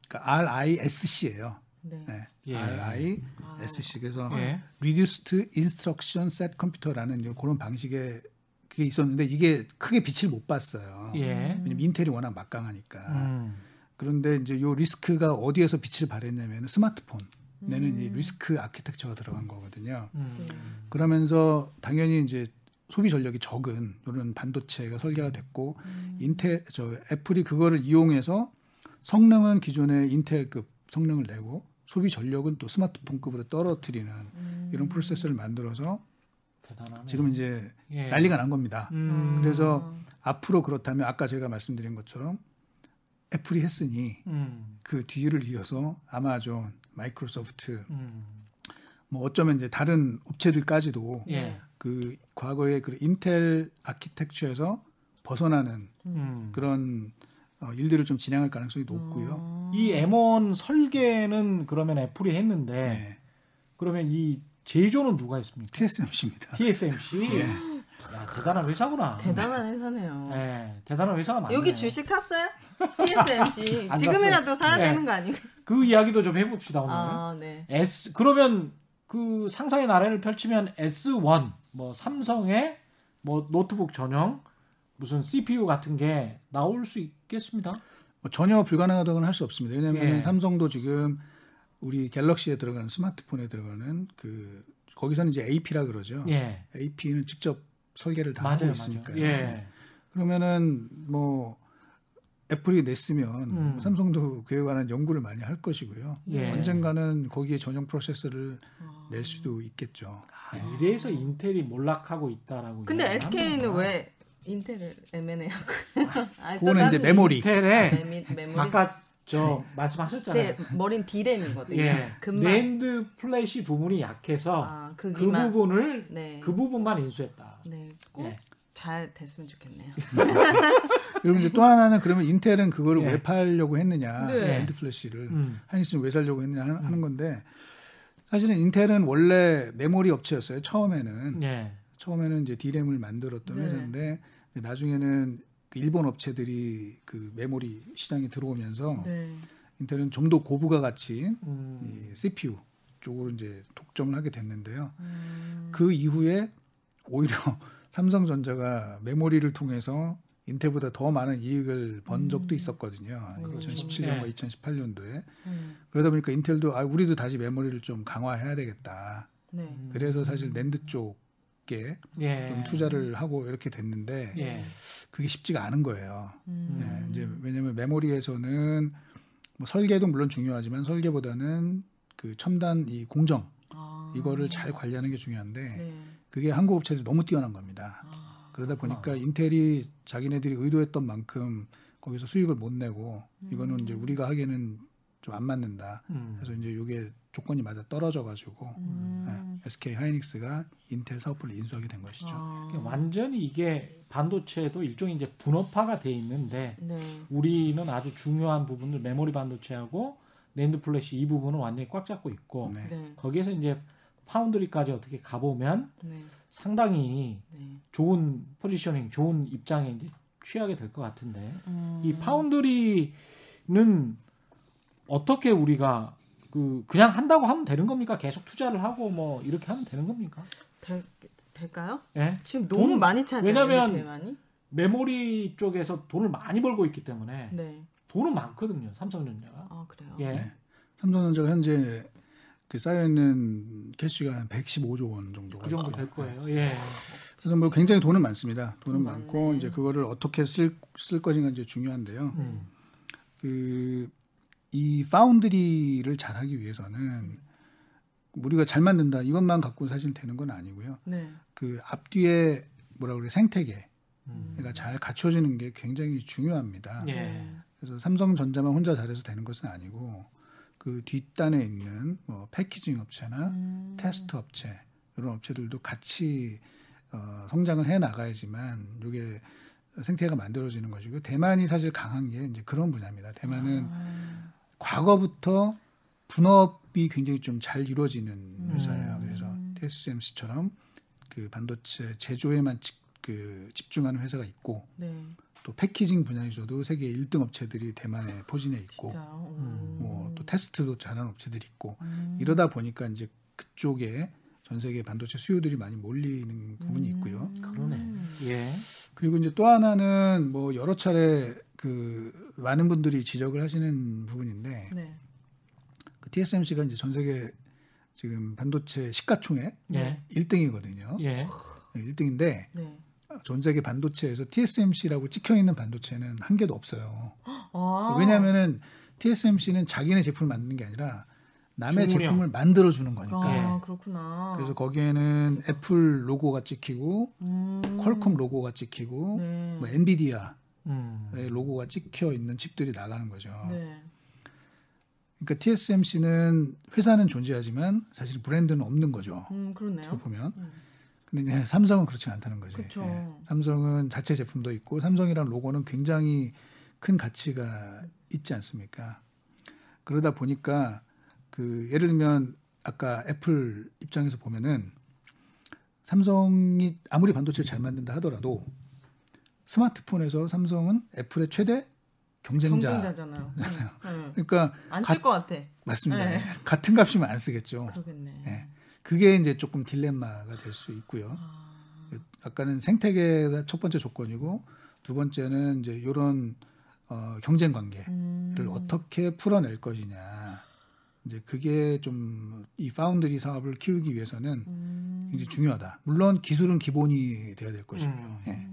그러니까 RISC예요. 네. 네. 예. RISC 그래서 예. Reduced Instruction Set Computer라는 그런 방식의 그게 있었는데 이게 크게 빛을 못 봤어요. 예. 왜냐면 인텔이 워낙 막강하니까. 음. 그런데 이제 요 리스크가 어디에서 빛을 발했냐면 스마트폰. 내는 음. 이 리스크 아키텍처가 들어간 거거든요. 음. 그러면서 당연히 이제 소비 전력이 적은 이런 반도체가 설계가 됐고 음. 인텔 저 애플이 그거를 이용해서 성능은 기존의 인텔급 성능을 내고 소비 전력은 또 스마트폰급으로 떨어뜨리는 음. 이런 프로세스를 만들어서 대단하네. 지금 이제 예. 난리가 난 겁니다. 음. 그래서 앞으로 그렇다면 아까 제가 말씀드린 것처럼 애플이 했으니 음. 그 뒤를 이어서 아마존, 마이크로소프트 음. 뭐 어쩌면 이제 다른 업체들까지도 예. 그 과거의 그 인텔 아키텍처에서 벗어나는 음. 그런 어, 일들을 좀 진행할 가능성이 높고요. 이 M1 설계는 그러면 애플이 했는데 네. 그러면 이 제조는 누가 했습니까? TSMC입니다. TSMC. 예. 야, 대단한 회사구나. 대단한 회사네요. 네, 대단한 회사가 많네. 여기 주식 샀어요? TSMC <laughs> 안 지금이라도 샀어요. 사야 네. 되는 거 아닌가? 그 이야기도 좀 해봅시다 오늘. 아, 네. S 그러면 그 상상의 나래를 펼치면 S1 뭐 삼성의 뭐 노트북 전용 무슨 CPU 같은 게 나올 수 있겠습니다. 뭐 전혀 불가능하다고는 할 수 없습니다. 왜냐하면 예. 삼성도 지금 우리 갤럭시에 들어가는 스마트폰에 들어가는 그 거기서는 이제 AP라 그러죠. 예, AP는 직접 설계를 다 맞아요, 하고 있으니까요. 맞아요. 예, 그러면은 뭐 애플이 냈으면 음. 삼성도 그에 관한 연구를 많이 할 것이고요. 예. 언젠가는 거기에 전용 프로세서를 낼 수도 있겠죠. 아, 이래서 인텔이 몰락하고 있다라고. 근데 SK는. 왜 인텔을 M&A 하고? 아, 또 그거는 이제 메모리. 인텔에 메모리. 아까 저 말씀하셨잖아요. 제 머린 D램이거든요. 예, 금방. 낸드 플래시 부분이 약해서 아, 그 그기만. 부분을 네. 그 부분만 인수했다. 네. 꼭 예. 잘 됐으면 좋겠네요. <laughs> 그리고 이제 또 하나는 그러면 인텔은 그거를 예. 왜 팔려고 했느냐, 네. 랜드 플래시를 음. 하이닉스는 왜 살려고 했느냐 하는 하는 건데 사실은 인텔은 원래 메모리 업체였어요. 처음에는 예. 처음에는 이제 D램을 만들었던 네. 회사인데 나중에는 그 일본 업체들이 그 메모리 시장에 들어오면서 네. 인텔은 좀 더 고부가 가치인 음. 이 CPU 쪽으로 이제 독점을 하게 됐는데요. 음. 그 이후에 오히려 삼성전자가 메모리를 통해서 인텔보다 더 많은 이익을 번 적도 있었거든요. 그렇죠. 2017년과 네. 2018년도에. 음. 그러다 보니까 인텔도 아 우리도 다시 메모리를 좀 강화해야 되겠다. 네. 그래서 사실 낸드 쪽에 예. 좀 투자를 하고 이렇게 됐는데 예. 그게 쉽지가 않은 거예요. 음. 예, 이제 왜냐하면 메모리에서는 뭐 설계도 물론 중요하지만 설계보다는 그 첨단 이 공정 아. 이거를 잘 관리하는 게 중요한데 네. 그게 한국 업체들이 너무 뛰어난 겁니다. 아. 그러다 보니까 인텔이 자기네들이 의도했던 만큼 거기서 수익을 못 내고 이거는 이제 우리가 하기에는 좀 안 맞는다. 음. 그래서 이제 이게 조건이 맞아 떨어져 가지고 음. SK 하이닉스가 인텔 사업부를 인수하게 된 것이죠. 아. 그러니까 완전히 이게 반도체도 일종의 이제 분업화가 돼 있는데 네. 우리는 아주 중요한 부분들 메모리 반도체하고 낸드 플래시 이 부분은 완전히 꽉 잡고 있고 네. 네. 거기에서 이제 foundry까지 어떻게 가보면 네. 상당히 네. 좋은 positioning, 좋은 입장에 이제 취하게 될 것 같은데 음. 이 foundry는 어떻게 우리가 그 그냥 한다고 하면 되는 겁니까? 계속 투자를 하고 뭐 이렇게 하면 되는 겁니까? 될, 될까요? 예? 지금 너무 돈- 많이. 왜냐면 대만이. 메모리 쪽에서 돈을 많이 벌고 있기 때문에 네. 돈은 많거든요. 삼성전자가. 아 그래요. 예. 네. 삼성전자가 현재 그 쌓여 있는 캐시가 한 115조 원 정도가 그 정도. 될 거예요. 예. 그래서 뭐 굉장히 돈은 많습니다. 돈은 돈 많고. 이제 그거를 어떻게 쓸, 쓸 것인가 이제 중요한데요. 음. 그이 파운드리를 잘하기 위해서는 우리가 잘 만든다 이것만 갖고 사실 되는 건 아니고요. 네. 그 앞뒤에 뭐라 그래 생태계가 음. 잘 갖춰지는 게 굉장히 중요합니다. 예. 네. 그래서 삼성전자만 혼자 잘해서 되는 것은 아니고 그 뒷단에 있는 뭐 패키징 업체나 음. 테스트 업체 이런 업체들도 같이 어, 성장을 해 나가야지만 이게 생태가 만들어지는 것이고 대만이 사실 강한 게 이제 그런 분야입니다. 대만은 아. 과거부터 분업이 굉장히 좀 잘 이루어지는 회사예요. 음. 그래서 TSMC처럼 그 반도체 제조에만 집, 그 집중하는 회사가 있고 네. 또 패키징 분야에서도 세계 1등 업체들이 대만에 포진해 있고. 음. 뭐또 테스트도 잘하는 업체들이 있고 음. 이러다 보니까 이제 그쪽에 전 세계 반도체 수요들이 많이 몰리는 음. 부분이 있고요. 그러네. 예. 그리고 이제 또 하나는 뭐 여러 차례 그 많은 분들이 지적을 하시는 부분인데 네. 그 TSMC가 이제 전 세계 지금 반도체 시가총액 예. 1등이거든요. 예. 1등인데 네. 전 세계 반도체에서 TSMC라고 찍혀 있는 반도체는 한 개도 없어요. 아. 왜냐하면은 TSMC는 자기네 제품을 만드는 게 아니라 남의 주문이요. 제품을 만들어 주는 거니까. 아, 예. 그렇구나. 그래서 거기에는 애플 로고가 찍히고 음. 퀄컴 로고가 찍히고 네. 뭐 엔비디아의 음. 로고가 찍혀 있는 칩들이 나가는 거죠. 네. 그러니까 TSMC는 회사는 존재하지만 사실 브랜드는 없는 거죠. 음, 그렇네요. 보면. 음. 근데 이제 삼성은 그렇지 않다는 거죠. 예. 삼성은 자체 제품도 있고 삼성이라는 로고는 굉장히 큰 가치가 있지 않습니까? 그러다 보니까 그 예를 들면 아까 애플 입장에서 보면은 삼성이 아무리 반도체를 잘 만든다 하더라도 스마트폰에서 삼성은 애플의 최대 경쟁자. 경쟁자잖아요. <laughs> 음. 네. 그러니까 안 쓸 것 같아. 맞습니다. 네. 같은 값이면 안 쓰겠죠. 그러겠네. 네. 그게 이제 조금 딜레마가 될 수 있고요. 아, 아까는 생태계가 첫 번째 조건이고 두 번째는 이제 이런 어, 경쟁 관계를 음. 어떻게 풀어낼 것이냐. 이제 그게 좀 이 파운드리 사업을 키우기 위해서는 음. 굉장히 중요하다. 물론 기술은 기본이 돼야 될 것이고요. 음. 예.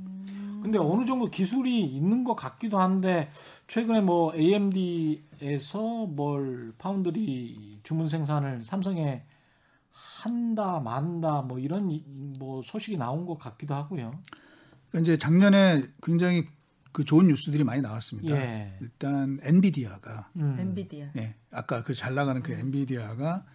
근데 어느 정도 기술이 있는 것 같기도 한데 최근에 뭐 AMD에서 뭘 파운드리 주문 생산을 삼성에 한다 만다 뭐 이런 이- 뭐 소식이 나온 것 같기도 하고요. 그러니까 이제 작년에 굉장히 그 좋은 뉴스들이 많이 나왔습니다. 예. 일단 엔비디아가 음. 엔비디아. 예, 아까 그 잘 나가는 그 엔비디아가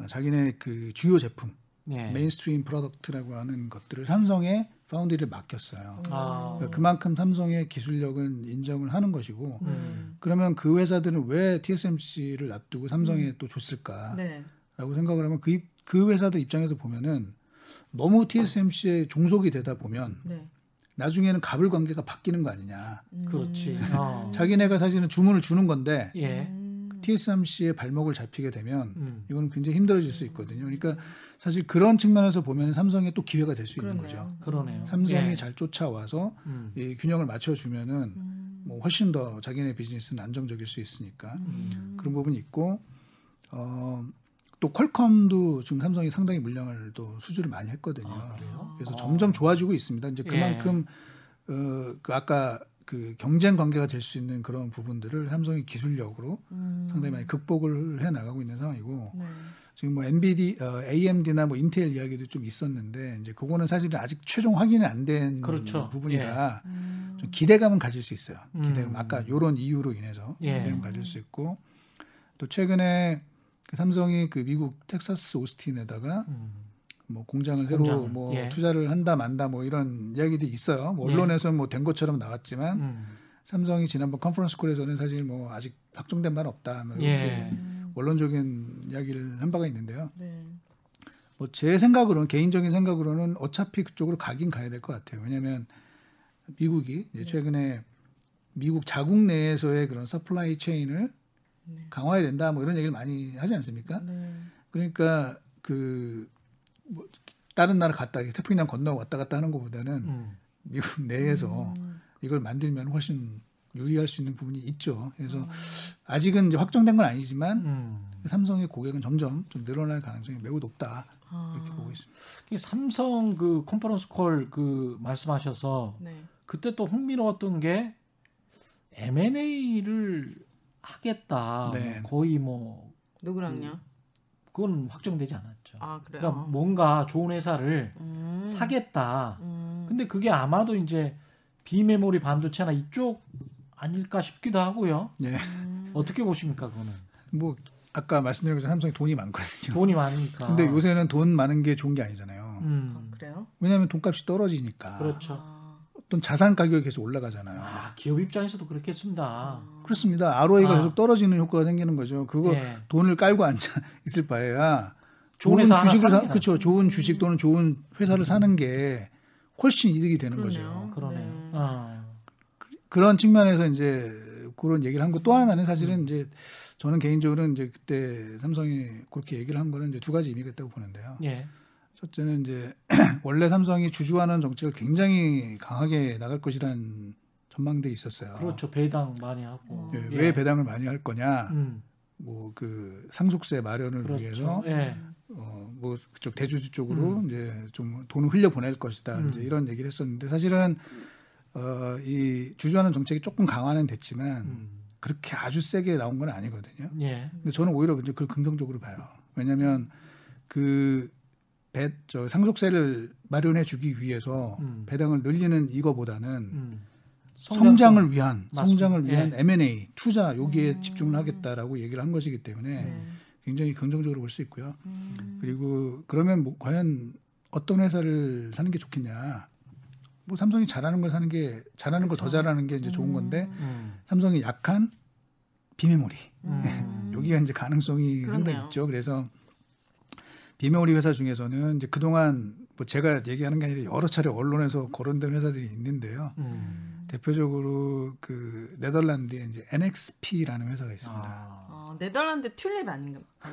어, 자기네 그 주요 제품 예. mainstream product라고 하는 것들을 삼성에 foundry를 맡겼어요. 아. 그러니까 그만큼 삼성의 기술력은 인정을 하는 것이고 음. 그러면 그 회사들은 왜 TSMC를 놔두고 삼성에 또 줬을까라고 네. 생각을 하면 그, 입- 그 회사들 입장에서 보면은 너무 TSMC에 종속이 되다 보면 네. 나중에는 갑을 관계가 바뀌는 거 아니냐. 음. 그렇지. 어. 자기네가 사실은 주문을 주는 건데 예. 음. TSMC의 발목을 잡히게 되면 음. 이거는 굉장히 힘들어질 수 있거든요. 그러니까 사실 그런 측면에서 보면 삼성에 또 기회가 될 수 있는. 거죠. 그러네요. 삼성이 예. 잘 쫓아와서 음. 이 균형을 맞춰주면은 음. 뭐 훨씬 더 자기네 비즈니스는 안정적일 수 있으니까 음. 그런 부분이 있고 어, 또 퀄컴도 지금 삼성이 상당히 물량을 또 수주를 많이 했거든요. 아? 그래서 아. 점점 좋아지고 있습니다. 이제 예. 그만큼 어, 그 아까 그 경쟁 관계가 될 수 있는 그런 부분들을 삼성이 기술력으로 음. 상당히 많이 극복을 해 나가고 있는 상황이고 네. 지금 뭐 NVD, 어, AMD나 뭐 인텔 이야기도 좀 있었는데 이제 그거는 사실은 아직 최종 확인이 안된 그렇죠. 부분이라 음. 좀 기대감은 가질 수 있어요. 음. 기대감 아까 요런 이유로 인해서 예. 기대감 가질 수 있고 또 최근에 그 삼성이 그 미국 텍사스 오스틴에다가 음. 뭐 공장을 새로 공장을, 뭐 예. 투자를 한다 만다 뭐 이런 이야기도 있어요. 뭐 예. 언론에서 뭐된 것처럼 나왔지만 음. 삼성이 지난번 컨퍼런스 콜에서는 사실 뭐 아직 확정된 바는 없다. 뭐 이렇게 예. 음. 원론적인 이야기를 한 바가 있는데요. 네. 뭐 제 생각으로는 개인적인 생각으로는 어차피 그쪽으로 가긴 가야 될 것 같아요. 왜냐하면 미국이 이제 최근에 미국 자국 내에서의 그런 supply chain을 네. 강화해야 된다 뭐 이런 얘기를 많이 하지 않습니까? 네. 그러니까 그 뭐 다른 나라 갔다 태평양 건너 왔다 갔다 하는 것보다는 음. 미국 내에서 음. 이걸 만들면 훨씬 유리할 수 있는 부분이 있죠. 그래서 음. 아직은 이제 확정된 건 아니지만 음. 삼성의 고객은 점점 좀 늘어날 가능성이 매우 높다 아. 이렇게 보고 있습니다. 삼성 그 컨퍼런스 콜 그 말씀하셔서 네. 그때 또 흥미로웠던 게 M&A를 하겠다. 네. 뭐 거의 뭐 누구랑요? 그건 확정되지 않았죠. 아 그래요. 그러니까 뭔가 좋은 회사를 음. 사겠다. 음. 근데 그게 아마도 이제 비메모리 반도체나 이쪽 아닐까 싶기도 하고요. 네. 음. 어떻게 보십니까, 그거는? 뭐 아까 말씀드린 것처럼 삼성이 돈이 많거든요. 돈이 많으니까. 근데 요새는 돈 많은 게 좋은 게 아니잖아요. 아, 음. 그래요? 왜냐하면 돈값이 떨어지니까 그렇죠. 아. 어떤 자산 가격이 계속 올라가잖아요. 아, 기업 입장에서도 그렇겠습니다. 그렇습니다. ROI가 아. 계속 떨어지는 효과가 생기는 거죠. 그거 예. 돈을 깔고 앉아 <laughs> 있을 바에야 좋은 주식을 사는 사, 게 그렇죠. 좋은 주식 또는 좋은 회사를 사는 게 훨씬 이득이 되는 그러네요. 거죠. 그러네요. 네. 어. 그런 측면에서 이제 그런 얘기를 한 거 또 하나는 사실은 음. 이제 저는 개인적으로 이제 그때 삼성이 그렇게 얘기를 한 거는 이제 두 가지 의미가 있다고 보는데요. 예. 첫째는 이제 <clears throat> 원래 삼성이 주주하는 정책을 굉장히 강하게 나갈 것이라는 전망돼 있었어요. 그렇죠. 배당 많이 하고. 예, 예. 왜 배당을 많이 할 거냐? 음. 뭐그 상속세 마련을 그렇죠. 위해서 예. 어뭐 그쪽 대주주 쪽으로 이제 좀 돈을 흘려 보낼 것이다. 음. 이제 이런 얘기를 했었는데 사실은 어이 주주하는 정책이 조금 강화는 됐지만 음. 그렇게 아주 세게 나온 건 아니거든요. 예. 근데 저는 오히려 이제 그걸 긍정적으로 봐요. 왜냐하면 그 배, 저 상속세를 마련해 주기 위해서 음. 배당을 늘리는 이거보다는 음. 성장을 위한 맞습니다. 성장을 위한 예. M&A 투자 여기에 음. 집중을 하겠다라고 얘기를 한 것이기 때문에 네. 굉장히 긍정적으로 볼 수 있고요. 음. 그리고 그러면 뭐 과연 어떤 회사를 사는 게 좋겠냐? 뭐 삼성이 잘하는 걸 사는 게 잘하는 걸더 그렇죠. 잘하는 게 이제 좋은 건데 음. 삼성이 약한 비메모리 음. <laughs> 여기가 이제 가능성이 상당히 그렇네요. 있죠. 그래서 비메모리 회사 중에서는 이제 그동안 뭐 제가 얘기하는 게 아니라 여러 차례 언론에서 거론된 회사들이 있는데요. 음. 대표적으로 그 네덜란드에 이제 NXP라는 회사가 있습니다. 아. 어, 네덜란드 튤립 아닌가? <laughs> 어,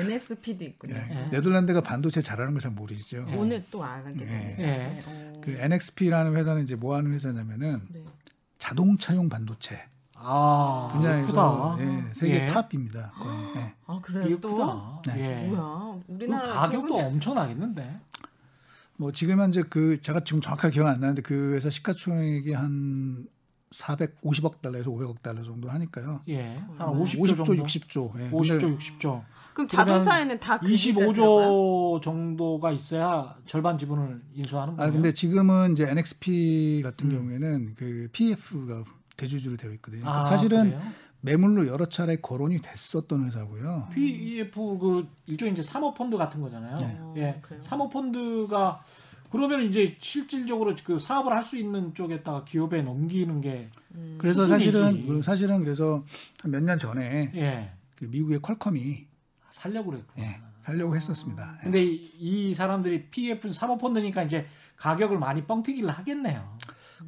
NSP도 있군요. 예, 예. 네덜란드가 반도체 잘하는 걸 잘 모르시죠. 예. 오늘 또 예. 되네. 예. 어. 그 NXP라는 회사는 이제 뭐 하는 회사냐면은 네. 자동차용 반도체 아. 분야에서. 예, 세계 예. 탑입니다. 거의. 예. 아 그래요 이게 또? 크다. 네. 예. 뭐야? 그 우리나라 가격도 기본- 엄청나겠는데. 뭐 지금 현재 그 제가 지금 정확하게 기억 안 나는데 그 회사 시가총액이 한 450억 달러에서 500억 달러 정도 하니까요. 예. 한 음. 50조, 정도. 60조. 예. 근데 50조, 60조. 그럼 자동차에는 다그 기가 들어가요? 25조 정도가 있어야 절반 지분을 인수하는 거예요. 아 근데 지금은 이제 NXP 같은 음. 경우에는 그 PF가 대주주로 되어 있거든요. 그러니까 아, 사실은 그래요? 매물로 여러 차례 거론이 됐었던 회사고요. PEF 그 일종의 이제 사모펀드 같은 거잖아요. 네. 예. 어, 그래요? 사모펀드가 그러면 이제 실질적으로 그 사업을 할 수 있는 쪽에다가 기업에 넘기는 게 음. 그래서. 사실은 그 사실은 그래서 몇 년 전에 예. 그 미국의 퀄컴이 살려고 그랬구나. 예, 하려고 했었습니다. 예. 근데 이, 이 사람들이 PEF 사모펀드니까 이제 가격을 많이 뻥튀기를 하겠네요.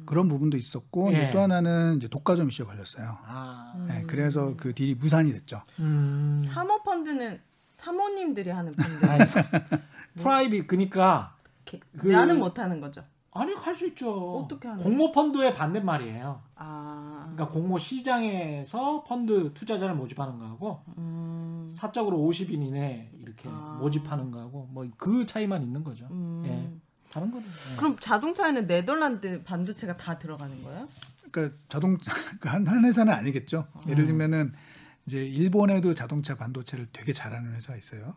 그런 부분도 있었고 예. 이제 또 하나는 이제 독과점 이슈가 걸렸어요. 아. 음. 예, 그래서 그 deal이 무산이 됐죠. 음. 사모펀드는 사모님들이 하는 <laughs> 펀드. 아니, 사- private 그러니까 그- 나는 못 하는 거죠. 아니 할 수 있죠. 어떻게 하는 공모 펀드의 반대말이에요. 아. 그러니까 공모 시장에서 펀드 투자자를 모집하는 거하고 음. 사적으로 50인 이내 이렇게 아. 모집하는 거하고 뭐 그 차이만 있는 거죠. 음. 예. 다른 거는. 네. 그럼 자동차에는 네덜란드 반도체가 다 들어가는 거예요? 그러니까 자동차 <laughs> 한, 한 회사는 아니겠죠. 예를 들면은 이제 일본에도 자동차 반도체를 되게 잘하는 회사가 있어요.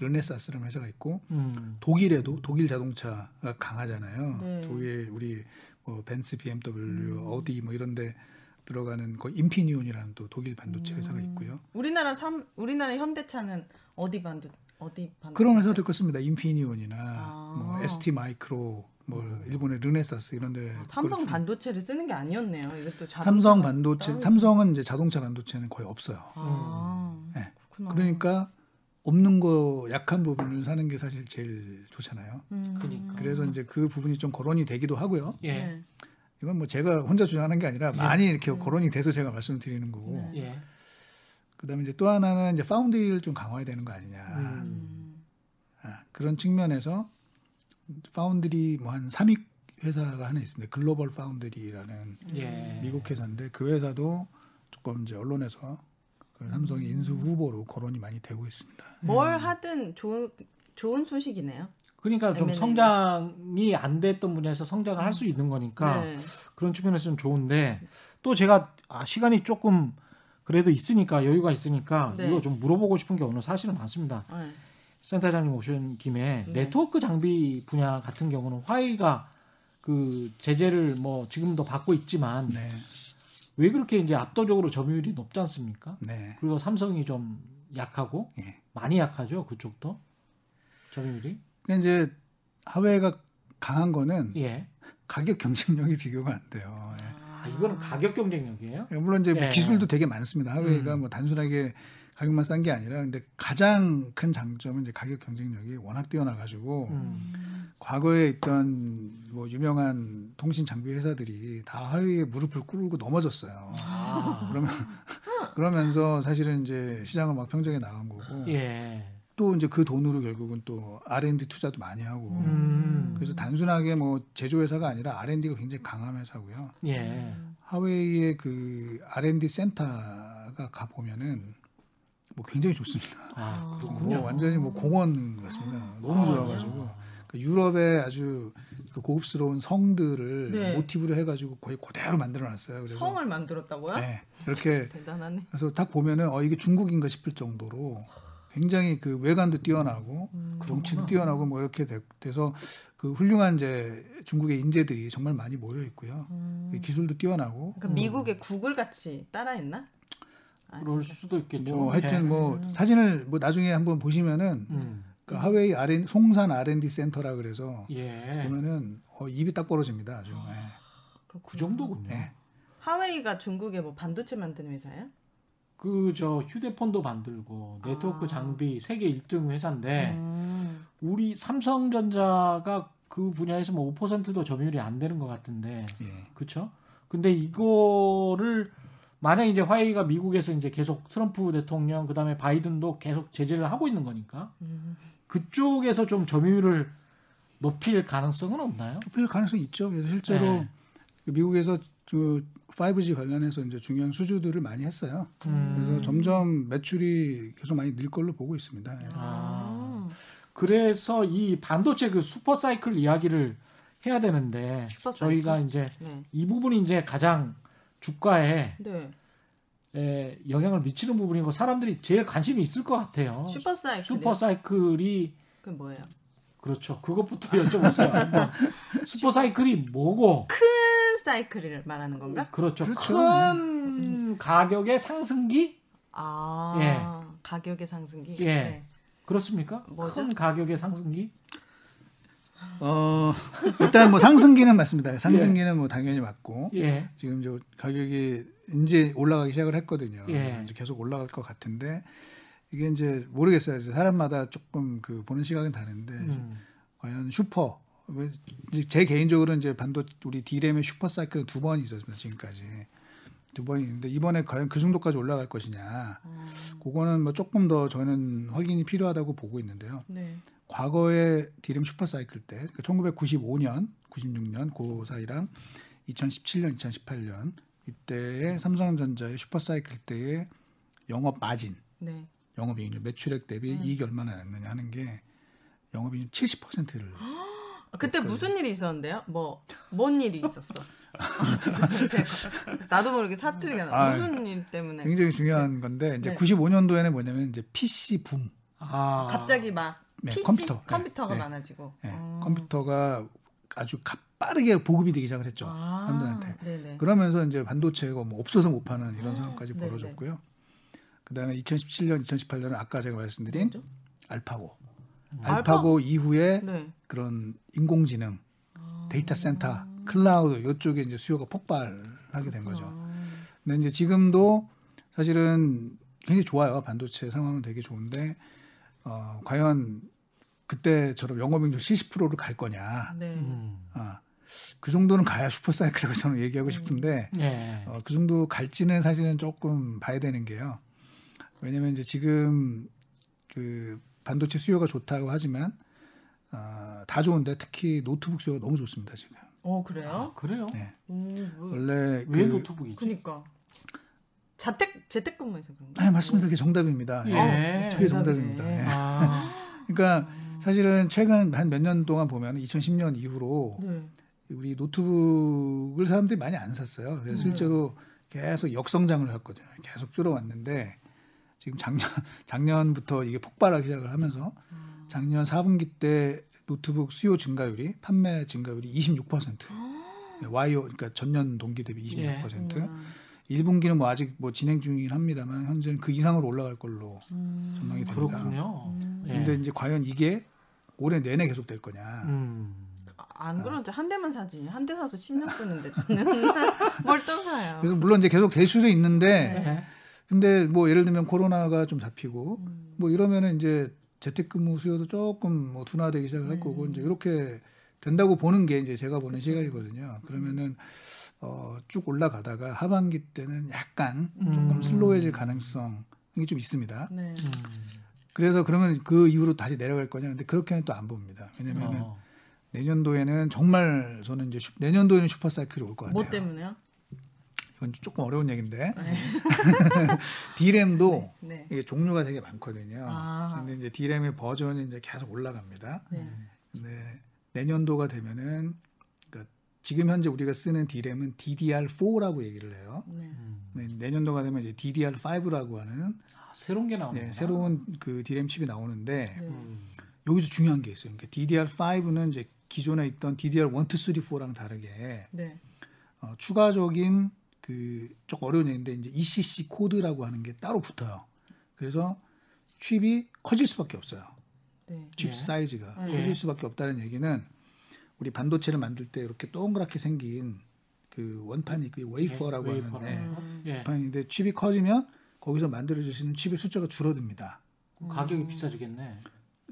르네사스라는 회사가 있고 음. 독일에도 독일 자동차가 강하잖아요. 네. 독일 우리 뭐 벤츠, BMW, 어디 뭐 이런데 들어가는 그 인피니온이라는 또 독일 반도체 회사가 있고요. 우리나라 삼 우리나라 현대차는 어디 반도 어디 그런 회사들 것습니다. 인피니온이나 아. 뭐 ST 마이크로, 뭐 일본의 르네사스 이런데 삼성 그걸 주- 반도체를 쓰는 게 아니었네요. 이것도 삼성 반도체, 따로- 삼성은 이제 자동차 반도체는 거의 없어요. 아, 네. 그렇구나. 그러니까 없는 거 약한 부분을 사는 게 사실 제일 좋잖아요. 음. 그러니까. 그래서 이제 그 부분이 좀 거론이 되기도 하고요. 예. 네. 이건 뭐 제가 혼자 주장하는 게 아니라 예. 많이 이렇게 거론이 돼서 제가 말씀드리는 거고. 네. 예. 그다음에 이제 또 하나는 이제 foundry를 좀 강화해야 되는 거 아니냐. 음. 아, 그런 측면에서 파운드리 뭐 한 3위 회사가 하나 있습니다. 글로벌 파운드리라는 예. 미국 회사인데 그 회사도 조금 이제 언론에서 그 삼성의 인수 후보로 거론이 많이 되고 있습니다. 뭘 하든 좋은 좋은 소식이네요. 그러니까 좀 M&A. 성장이 안 됐던 분야에서 성장을 할 수 있는 거니까 네. 그런 측면에서 는 좋은데 또 제가 아, 시간이 조금 그래도 있으니까 여유가 있으니까 네. 이거 좀 물어보고 싶은 게 오늘 사실은 많습니다. 네. 센터장님 오신 김에 네. 네트워크 장비 분야 같은 경우는 화웨이가 그 제재를 뭐 지금도 받고 있지만 네, 왜 그렇게 이제 압도적으로 점유율이 높지 않습니까? 네, 그리고 삼성이 좀 약하고 예. 많이 약하죠 그쪽도 점유율이 그러니까 이제 하웨이가 강한 거는 예. 가격 경쟁력이 비교가 안 돼요. 예. 아 이거는 가격 경쟁력이에요? 물론 이제 예. 기술도 되게 많습니다. 하웨이가 음. 뭐 단순하게 가격만 싼 게 아니라 근데 가장 큰 장점은 이제 가격 경쟁력이 워낙 뛰어나 가지고 음. 과거에 있던 뭐 유명한 통신 장비 회사들이 다 하웨이에 무릎을 꿇고 넘어졌어요. 아. 그러면 <laughs> 그러면서 사실은 이제 시장을 막 평정에 나간 거고 예. 또 이제 그 돈으로 결국은 또 R&D 투자도 많이 하고 음. 그래서 단순하게 뭐 제조 회사가 아니라 R&D가 굉장히 강한 회사고요. 예. 하웨이의 그 R&D 센터가 가 보면은 뭐 굉장히 좋습니다. 아, <laughs> 뭐 그렇군요. 완전히 뭐 공원 같습니다. 너무 아, 좋아가지고 그 유럽의 아주 그 고급스러운 성들을 네. 모티브로 해가지고 거의 그대로 만들어놨어요. 그래서 성을 만들었다고요? 네, 이렇게 대단하네. 그래서 딱 보면은 어 이게 중국인가 싶을 정도로 굉장히 그 외관도 뛰어나고 음. 정치도 뛰어나고 뭐 이렇게 돼, 돼서 그 훌륭한 이제 중국의 인재들이 정말 많이 모여 있고요. 음. 기술도 뛰어나고 그러니까 미국의 구글 같이 따라했나? 그럴 수도 있겠죠. 뭐 하여튼 예. 뭐 사진을 뭐 나중에 한번 보시면은 음. 그 하웨이 R 송산 R&D 센터라 그래서 예. 보면은 어, 입이 딱 벌어집니다. 아주. 예. 그 정도군요. 네. 하웨이가 중국의 뭐 반도체 만드는 회사예요? 그 저 휴대폰도 만들고 네트워크 아. 장비 세계 1등 회사인데 음. 우리 삼성전자가 그 분야에서 뭐 5%도 점유율이 안 되는 것 같은데 예. 그렇죠? 근데 이거를 만약 이제 화웨이가 미국에서 이제 계속 트럼프 대통령 그다음에 바이든도 계속 제재를 하고 있는 거니까 음. 그쪽에서 좀 점유율을 높일 가능성은 없나요? 좁힐 가능성이 있죠. 그래서 실제로 네. 그 미국에서 그 5G 관련해서 이제 중요한 수주들을 많이 했어요. 음. 그래서 점점 매출이 계속 많이 늘 걸로 보고 있습니다. 예. 아. 그래서 이 반도체 그 super cycle 이야기를 해야 되는데 super cycle? 저희가 이제 네. 이 부분이 이제 가장 주가에 네. 에, 영향을 미치는 부분이고 사람들이 제일 관심이 있을 것 같아요. super cycle. super cycle이 그 뭐예요? 그렇죠. 그것부터 <laughs> 여쭤보세요. 한번. 슈퍼 사이클이 뭐고? 큰 사이클을 말하는 건가? 그렇죠. 그렇죠. 큰 가격의 상승기? 아. 예. 가격의 상승기. 예. 네. 그렇습니까? 뭐죠? 큰 가격의 상승기? 어, 일단 뭐 상승기는 맞습니다. 상승기는 뭐 당연히 맞고 예. 지금 저 가격이 이제 올라가기 시작을 했거든요. 예. 이제 계속 올라갈 것 같은데 이게 이제 모르겠어요. 이제 사람마다 조금 그 보는 시각은 다른데 음. 과연 슈퍼 제제 개인적으로 이제 반도 우리 D램의 super cycle 두 번이 있었습니다 지금까지 두 번이 있는데 이번에 과연 그 정도까지 올라갈 것이냐 음. 그거는 뭐 조금 더 저는 확인이 필요하다고 보고 있는데요 네. 과거에 D램 super cycle 때 그러니까 1995년 96년 그 사이랑 2017년 2018년 이때의 삼성전자의 슈퍼 사이클 때의 영업 마진 네. 영업이익률 매출액 대비 음. 이익이 얼마나 났느냐 하는 게 영업이익률 70%를 아, 그때 무슨 일이 있었는데요? 뭐 뭔 일이 있었어? 아, 나도 모르게 사투리가 나. 아, 무슨 일 때문에 굉장히 중요한 건데 이제 네. 95년도에는 뭐냐면 이제 PC 붐. 아. 갑자기 막 네, PC 컴퓨터. 컴퓨터가 네. 많아지고 예, 어. 컴퓨터가 아주 가- 빠르게 보급이 되기 시작을 했죠. 아, 사람들한테. 네네. 그러면서 이제 반도체가 뭐 없어서 못 파는 이런 아, 상황까지. 벌어졌고요. 그다음에 2017년, 2018년은 아까 제가 말씀드린? 알파고. 알파? 알파고 이후에 네. 그런 인공지능, 데이터 센터, 클라우드 이쪽에 이제 수요가 폭발하게 된 거죠. 아, 근데 이제 지금도 사실은 굉장히 좋아요. 반도체 상황은 되게 좋은데 어, 과연 그때처럼 영업이익률 70%를 갈 거냐? 네. 음. 아, 그 정도는 가야 super cycle이라고 저는 얘기하고 싶은데 예. 어, 그 정도 갈지는 사실은 조금 봐야 되는 게요. 왜냐면 이제 지금 그 반도체 수요가 좋다고 하지만 어, 다 좋은데 특히 노트북 수요가 너무 좋습니다 지금. 어 그래요? 그래요? 네. 음, 뭐, 원래 왜 그, 노트북이지? 그러니까 자택 재택근무해서 그런가? 네, 맞습니다. 그게 정답입니다. 예. 어, 그게 정답이네. 정답입니다. 예. 아. <laughs> 그러니까 사실은 최근 한 몇 년 동안 보면 2010년 이후로 네. 우리 노트북을 사람들이 많이 안 샀어요. 그래서 음. 실제로 계속 역성장을 했거든요. 계속 줄어왔는데 지금 작년 <laughs> 작년부터 이게 폭발하기 시작을 하면서 음. 작년 4분기 때 노트북 수요 증가율이 판매 증가율이 26%. 와이오 그러니까 전년 동기 대비 26%. 음. 1분기는 뭐 아직 뭐 진행 중이긴 합니다만 현재는 그 이상으로 올라갈 걸로 음. 전망이 됩니다. 그렇군요. 예. 근데 이제 과연 이게 올해 내내 계속 될 거냐? 음. 안 그런 지 한 대만 사지 한 대 사서 10년 쓰는데 저는 <laughs> 뭘 또 사요? 그래서 물론 이제 계속 될 수도 있는데 예. 근데 뭐 예를 들면 코로나가 좀 잡히고 음. 뭐 이러면은 이제 재택근무 수요도 조금 뭐 둔화되기 시작할 네. 거고 이제 이렇게 된다고 보는 게 이제 제가 보는 시각이거든요. 그러면은 어, 쭉 올라가다가 하반기 때는 약간 조금 음. 슬로해질 가능성이 좀 있습니다. 네. 음. 그래서 그러면 그 이후로 다시 내려갈 거냐? 근데 그렇게는 또 안 봅니다. 왜냐면은 어. 내년도에는 정말 저는 이제 슈- 내년도에는 슈퍼 사이클이 올 것 같아요. 뭐 때문에요? 이건 조금 어려운 얘기인데 네. <laughs> D램도 네. 이게 종류가 되게 많거든요. 아. 근데 이제 D램의 버전이 이제 계속 올라갑니다. 네. 근데 내년도가 되면은 그러니까 지금 현재 우리가 쓰는 D램은 DDR4라고 얘기를 해요. 네. 음. 네, 내년도가 되면 이제 DDR5라고 하는 아, 새로운 게 나오는 네, 새로운 그 D램 칩이 나오는데 네. 음. 여기서 중요한 게 있어요. 그러니까 DDR5는 이제 기존에 있던 DDR1, 2, 3, 4랑 다르게 네. 어, 추가적인 그 좀 어려운 얘기인데 이제 ECC 코드라고 하는 게 따로 붙어요. 그래서 칩이 커질 수밖에 없어요. 네. 칩 예. 사이즈가 예. 커질 수밖에 없다는 얘기는 우리 반도체를 만들 때 이렇게 동그랗게 생긴 그 원판이 그 웨이퍼라고 하는. 네, 음. 예. 원판인데 칩이 커지면 거기서 만들어지는 칩의 숫자가 줄어듭니다. 가격이 비싸지겠네.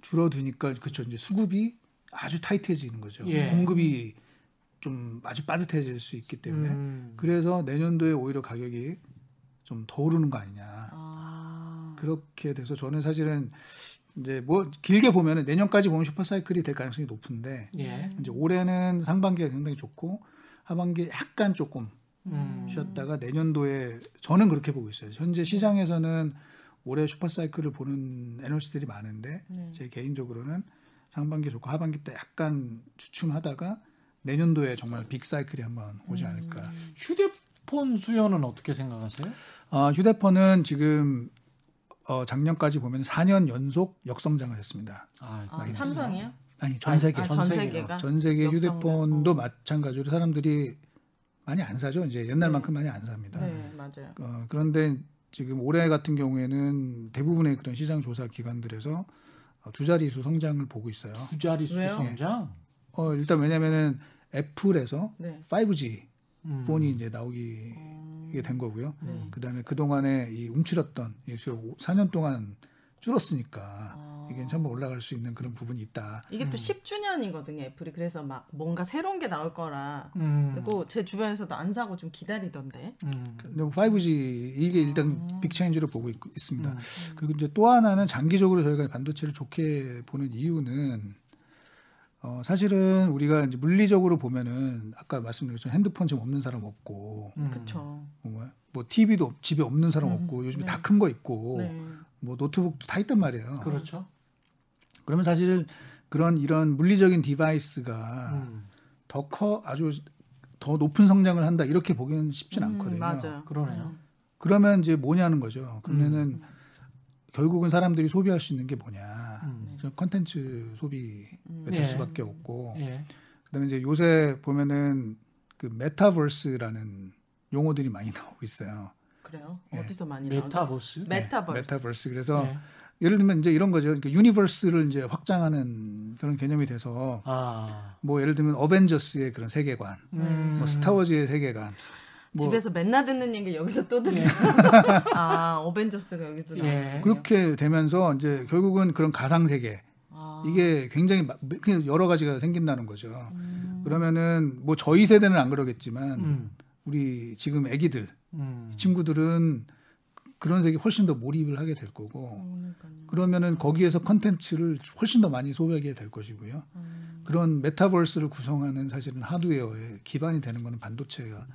줄어드니까 그렇죠. 이제 수급이 아주 타이트해지는 거죠. 예. 공급이 좀 아주 빠듯해질 수 있기 때문에 음. 그래서 내년도에 오히려 가격이 좀 더 오르는 거 아니냐. 아. 그렇게 돼서 저는 사실은 이제 뭐 길게 보면은 내년까지 보면 슈퍼사이클이 될 가능성이 높은데 예. 이제 올해는 상반기가 굉장히 좋고 하반기에 약간 조금 음. 쉬었다가 내년도에 저는 그렇게 보고 있어요. 현재 시장에서는 올해 슈퍼사이클을 보는 애널리스트들이 많은데 네. 제 개인적으로는 상반기 좋고 하반기 때 약간 주춤하다가 내년도에 정말 빅사이클이 한번 오지 음. 않을까. 휴대폰 수요는 어떻게 생각하세요? 어, 휴대폰은 지금 어, 작년까지 보면 4년 연속 역성장을 했습니다. 아, 아, 삼성이요? 아니 전 세계 아, 전 전 세계가. 전 세계. 휴대폰도 어. 마찬가지로 사람들이 많이 안 사죠. 이제 옛날만큼 많이 안 삽니다. 네, 맞아요. 어, 그런데 지금 올해 같은 경우에는 대부분의 그런 시장 조사 기관들에서 어, 두 자릿수 성장을 보고 있어요. 두 자릿수 왜요? 성장. 어, 일단 왜냐면은 애플에서 네. 5G 음. 폰이 이제 나오기 음. 이게 된 거고요. 네. 그다음에 그 동안에 이 움츠렸던 이 수요 4년 동안 줄었으니까 아. 이게 한번 올라갈 수 있는 그런 부분이 있다. 이게 음. 또 10주년이거든요, 애플이. 그래서 막 뭔가 새로운 게 나올 거라. 음. 그리고 제 주변에서도 안 사고 좀 기다리던데. 음. 근데 5G 이게 일단 아. 빅체인지로 보고 있, 습니다 음. 그리고 이제 또 하나는 장기적으로 저희가 반도체를 좋게 보는 이유는 어, 사실은 우리가 이제 물리적으로 보면은 아까 말씀드렸죠 핸드폰 지금 없는 사람 없고 음. 그쵸. 뭐, 뭐 TV도 집에 없는 사람 음, 없고 요즘에 네. 다큰 거 있고 네. 뭐 노트북도 다 있단 말이에요. 그렇죠. 그러면 사실 그런 이런 물리적인 device가 음, 더커 아주 더 높은 성장을 한다 이렇게 보기는 쉽진 음, 않거든요. 맞아요. 그러네요. 그러면 이제 뭐냐는 거죠. 그러면은 음. 결국은 사람들이 소비할 수 있는 게 뭐냐? 음. 저 컨텐츠 소비가 음. 될 예. 수밖에 없고 예. 그다음에 이제 요새 보면은 그 metaverse라는 용어들이 많이 <laughs> 나오고 있어요. 그래요? 예. 어디서 많이 나오죠? metaverse. metaverse. metaverse. 그래서 예. 예를 들면 이제 이런 거죠. 그러니까 universe를 이제 확장하는 그런 개념이 돼서 아. 뭐 예를 들면 어벤져스의 그런 세계관, 음. 뭐 스타워즈의 세계관, 뭐 집에서 맨날 듣는 얘기 여기서 또 듣는. 아 어벤져스가 여기도 예. 그렇게 되면서 이제 결국은 그런 가상 세계 아. 이게 굉장히 여러 가지가 생긴다는 거죠. 음. 그러면은 뭐 저희 세대는 안 그러겠지만 음. 우리 지금 아기들 음. 이 친구들은 그런 세계 훨씬 더 몰입을 하게 될 거고 그러니까요. 그러면은 거기에서 컨텐츠를 훨씬 더 많이 소비하게 될 것이고요. 음. 그런 메타버스를 구성하는 사실은 하드웨어의 기반이 되는 거는 반도체가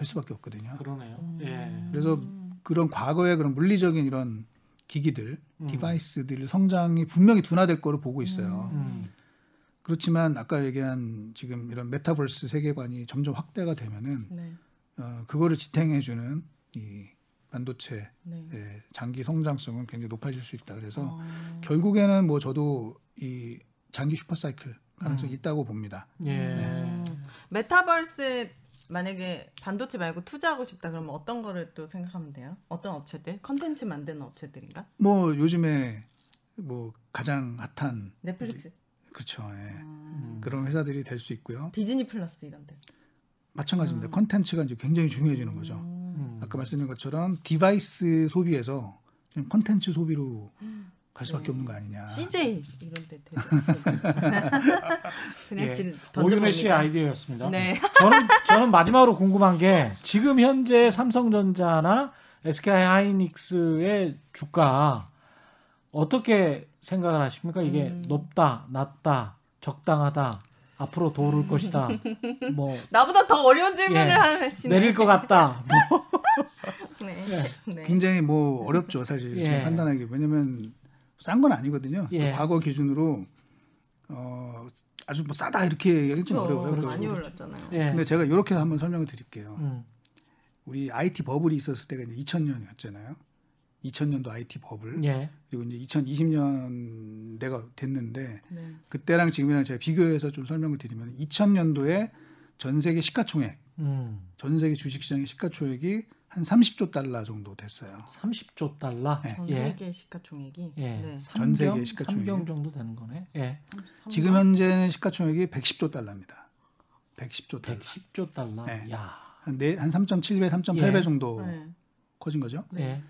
될 수밖에 없거든요. 그러네요. 음. 예. 그래서 그런 과거의 그런 물리적인 이런 기기들, 음. 디바이스들 성장이 분명히 둔화될 거로 보고 있어요. 음. 그렇지만 아까 얘기한 지금 이런 메타버스 세계관이 점점 확대가 되면은 네. 어, 그거를 지탱해주는 이 반도체의 네. 장기 성장성은 굉장히 높아질 수 있다. 그래서 어. 결국에는 뭐 저도 이 장기 슈퍼사이클 가능성이 음. 있다고 봅니다. 예. 음. 메타버스 만약에 반도체 말고 투자하고 싶다 그러면 어떤 거를 또 생각하면 돼요? 어떤 업체들? 컨텐츠 만드는 업체들인가? 뭐 요즘에 뭐 가장 핫한 넷플릭스, 그렇죠. 예. 음. 그런 회사들이 될 수 있고요. 디즈니 플러스 이런 데. 마찬가지입니다. 컨텐츠가 이제 굉장히 중요해지는 거죠. 음. 아까 말씀드린 것처럼 device 소비에서 컨텐츠 소비로 갈 수밖에 네. 없는 거 아니냐. CJ 이런 데 <laughs> 그냥 예. 질 오윤혜 씨의. 아이디어였습니다. 네. 저는 저는 마지막으로 궁금한 게 지금 현재 삼성전자나 SK 하이닉스의 주가 어떻게 생각을 하십니까? 이게 음. 높다, 낮다, 적당하다, 앞으로 더 오를 것이다, <laughs> 뭐 나보다 더 어려운 질문을 예. 하시네. 내릴 것 같다. 뭐. <laughs> 네. 네. 굉장히 뭐 어렵죠 사실 예. 판단하기 왜냐면 싼 건 아니거든요. 예. 과거 기준으로 어 아주 뭐 싸다 이렇게 얘기하기 좀 그렇죠. 어려워요. 많이 그래서. 올랐잖아요. 예. 근데 제가 이렇게 한번 설명을 드릴게요. 음. 우리 IT 버블이 있었을 때가 이제 2000년이었잖아요. 2000년도 IT 버블 예. 그리고 이제 2020년대가 됐는데 네. 그때랑 지금이랑 제가 비교해서 좀 설명을 드리면 2000년도에 전 세계 시가총액, 음. 전 세계 주식시장의 시가총액이 한 30조 달러 정도 됐어요. 30조 달러. 네. 전 예. 세계 시가총액이 예. 네. 전 세계 시가총액이요? 삼경 정도 되는 거네. 예. 지금 현재는 시가총액이 110조 달러입니다. 110조 달러. 110조 달러. 네. 야. 한, 네, 한 3.7배, 3.8배 예. 정도 네. 커진 거죠. 예.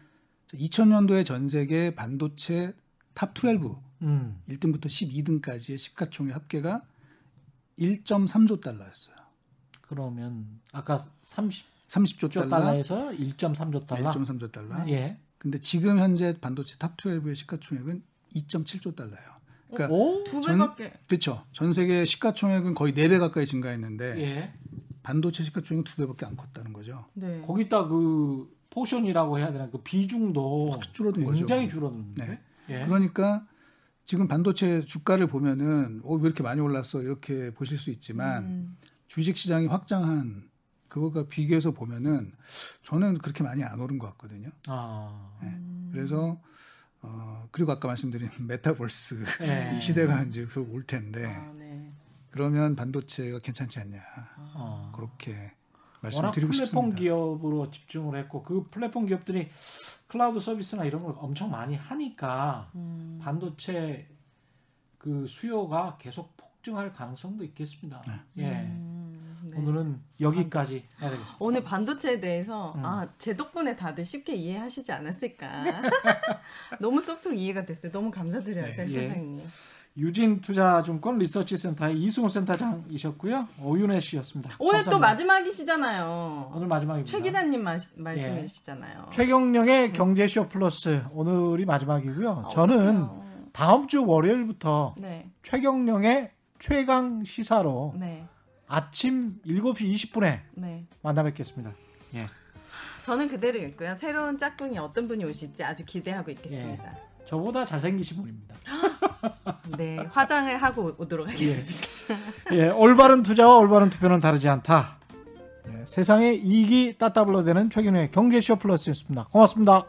2000년도에 전 세계 반도체 top 12, 음. 1등부터 12등까지의 시가총액 합계가 1.3조 달러였어요. 그러면 아까 30 조 30조 달러, 달러 에서 1.3조 달러. 1.3조 달러. 예. 근데 지금 현재 반도체 top 12의 시가총액은 2.7조 달러예요. 그러니까 오. 두 전- 배밖에 그렇죠. 전 세계 시가총액은 거의 4배 가까이 증가했는데 예. 반도체 시가총액은 2배밖에 안 컸다는 거죠. 네. 거기다 그 portion이라고 해야 되나 그 비중도 확 줄어든 거죠. 굉장히 줄어드는데. 네. 예. 그러니까 지금 반도체 주가를 보면은 어, 왜 이렇게 많이 올랐어 이렇게 보실 수 있지만 음. 주식 시장이 확장한 그거가 비교해서 보면은 저는 그렇게 많이 안 오른 것 같거든요. 아. 네. 그래서 어 그리고 아까 말씀드린 <laughs> 메타버스 예. 이 시대가 이제 곧올 텐데 아, 네. 그러면 반도체가 괜찮지 않냐 아. 그렇게 말씀드리고 플랫폼 싶습니다. 기업으로 집중을 했고 그 플랫폼 기업들이 클라우드 서비스나 이런 걸 엄청 많이 하니까 음. 반도체 그 수요가 계속 폭증할 가능성도 있겠습니다. 예. 음, 네. 오늘은 여기까지 해야 되겠습니다. 오늘 반도체에 대해서 음. 아, 제 덕분에 다들 쉽게 이해하시지 않았을까. <laughs> 너무 쏙쏙 이해가 됐어요. 너무 감사드려요, 네. 센터장님. 유진 투자증권 리서치 센터의 이승우 센터장이셨고요. 오윤혜 씨였습니다. 오늘 또 감사합니다. 마지막이시잖아요. 오늘 마지막입니다. 최 기자님 마- 말씀이시잖아요. 최경령의 경제쇼 플러스 오늘이 마지막이고요. 아, 저는 어떡해요. 다음 주 월요일부터 네, 최경령의 최강 시사로 네, 아침 7시 20분에 네. 만나 뵙겠습니다. 예. 저는 그대로 있고요. 새로운 짝꿍이 어떤 분이 오실지 아주 기대하고 있겠습니다. 저보다 잘생기신 분입니다. <laughs> 네, 화장을 하고 오도록 하겠습니다. <laughs> 예, 올바른 투자와 올바른 투표는 다르지 않다. 예, 세상의 이익이 따따블로 되는 최경영의 경제쇼 플러스였습니다. 고맙습니다.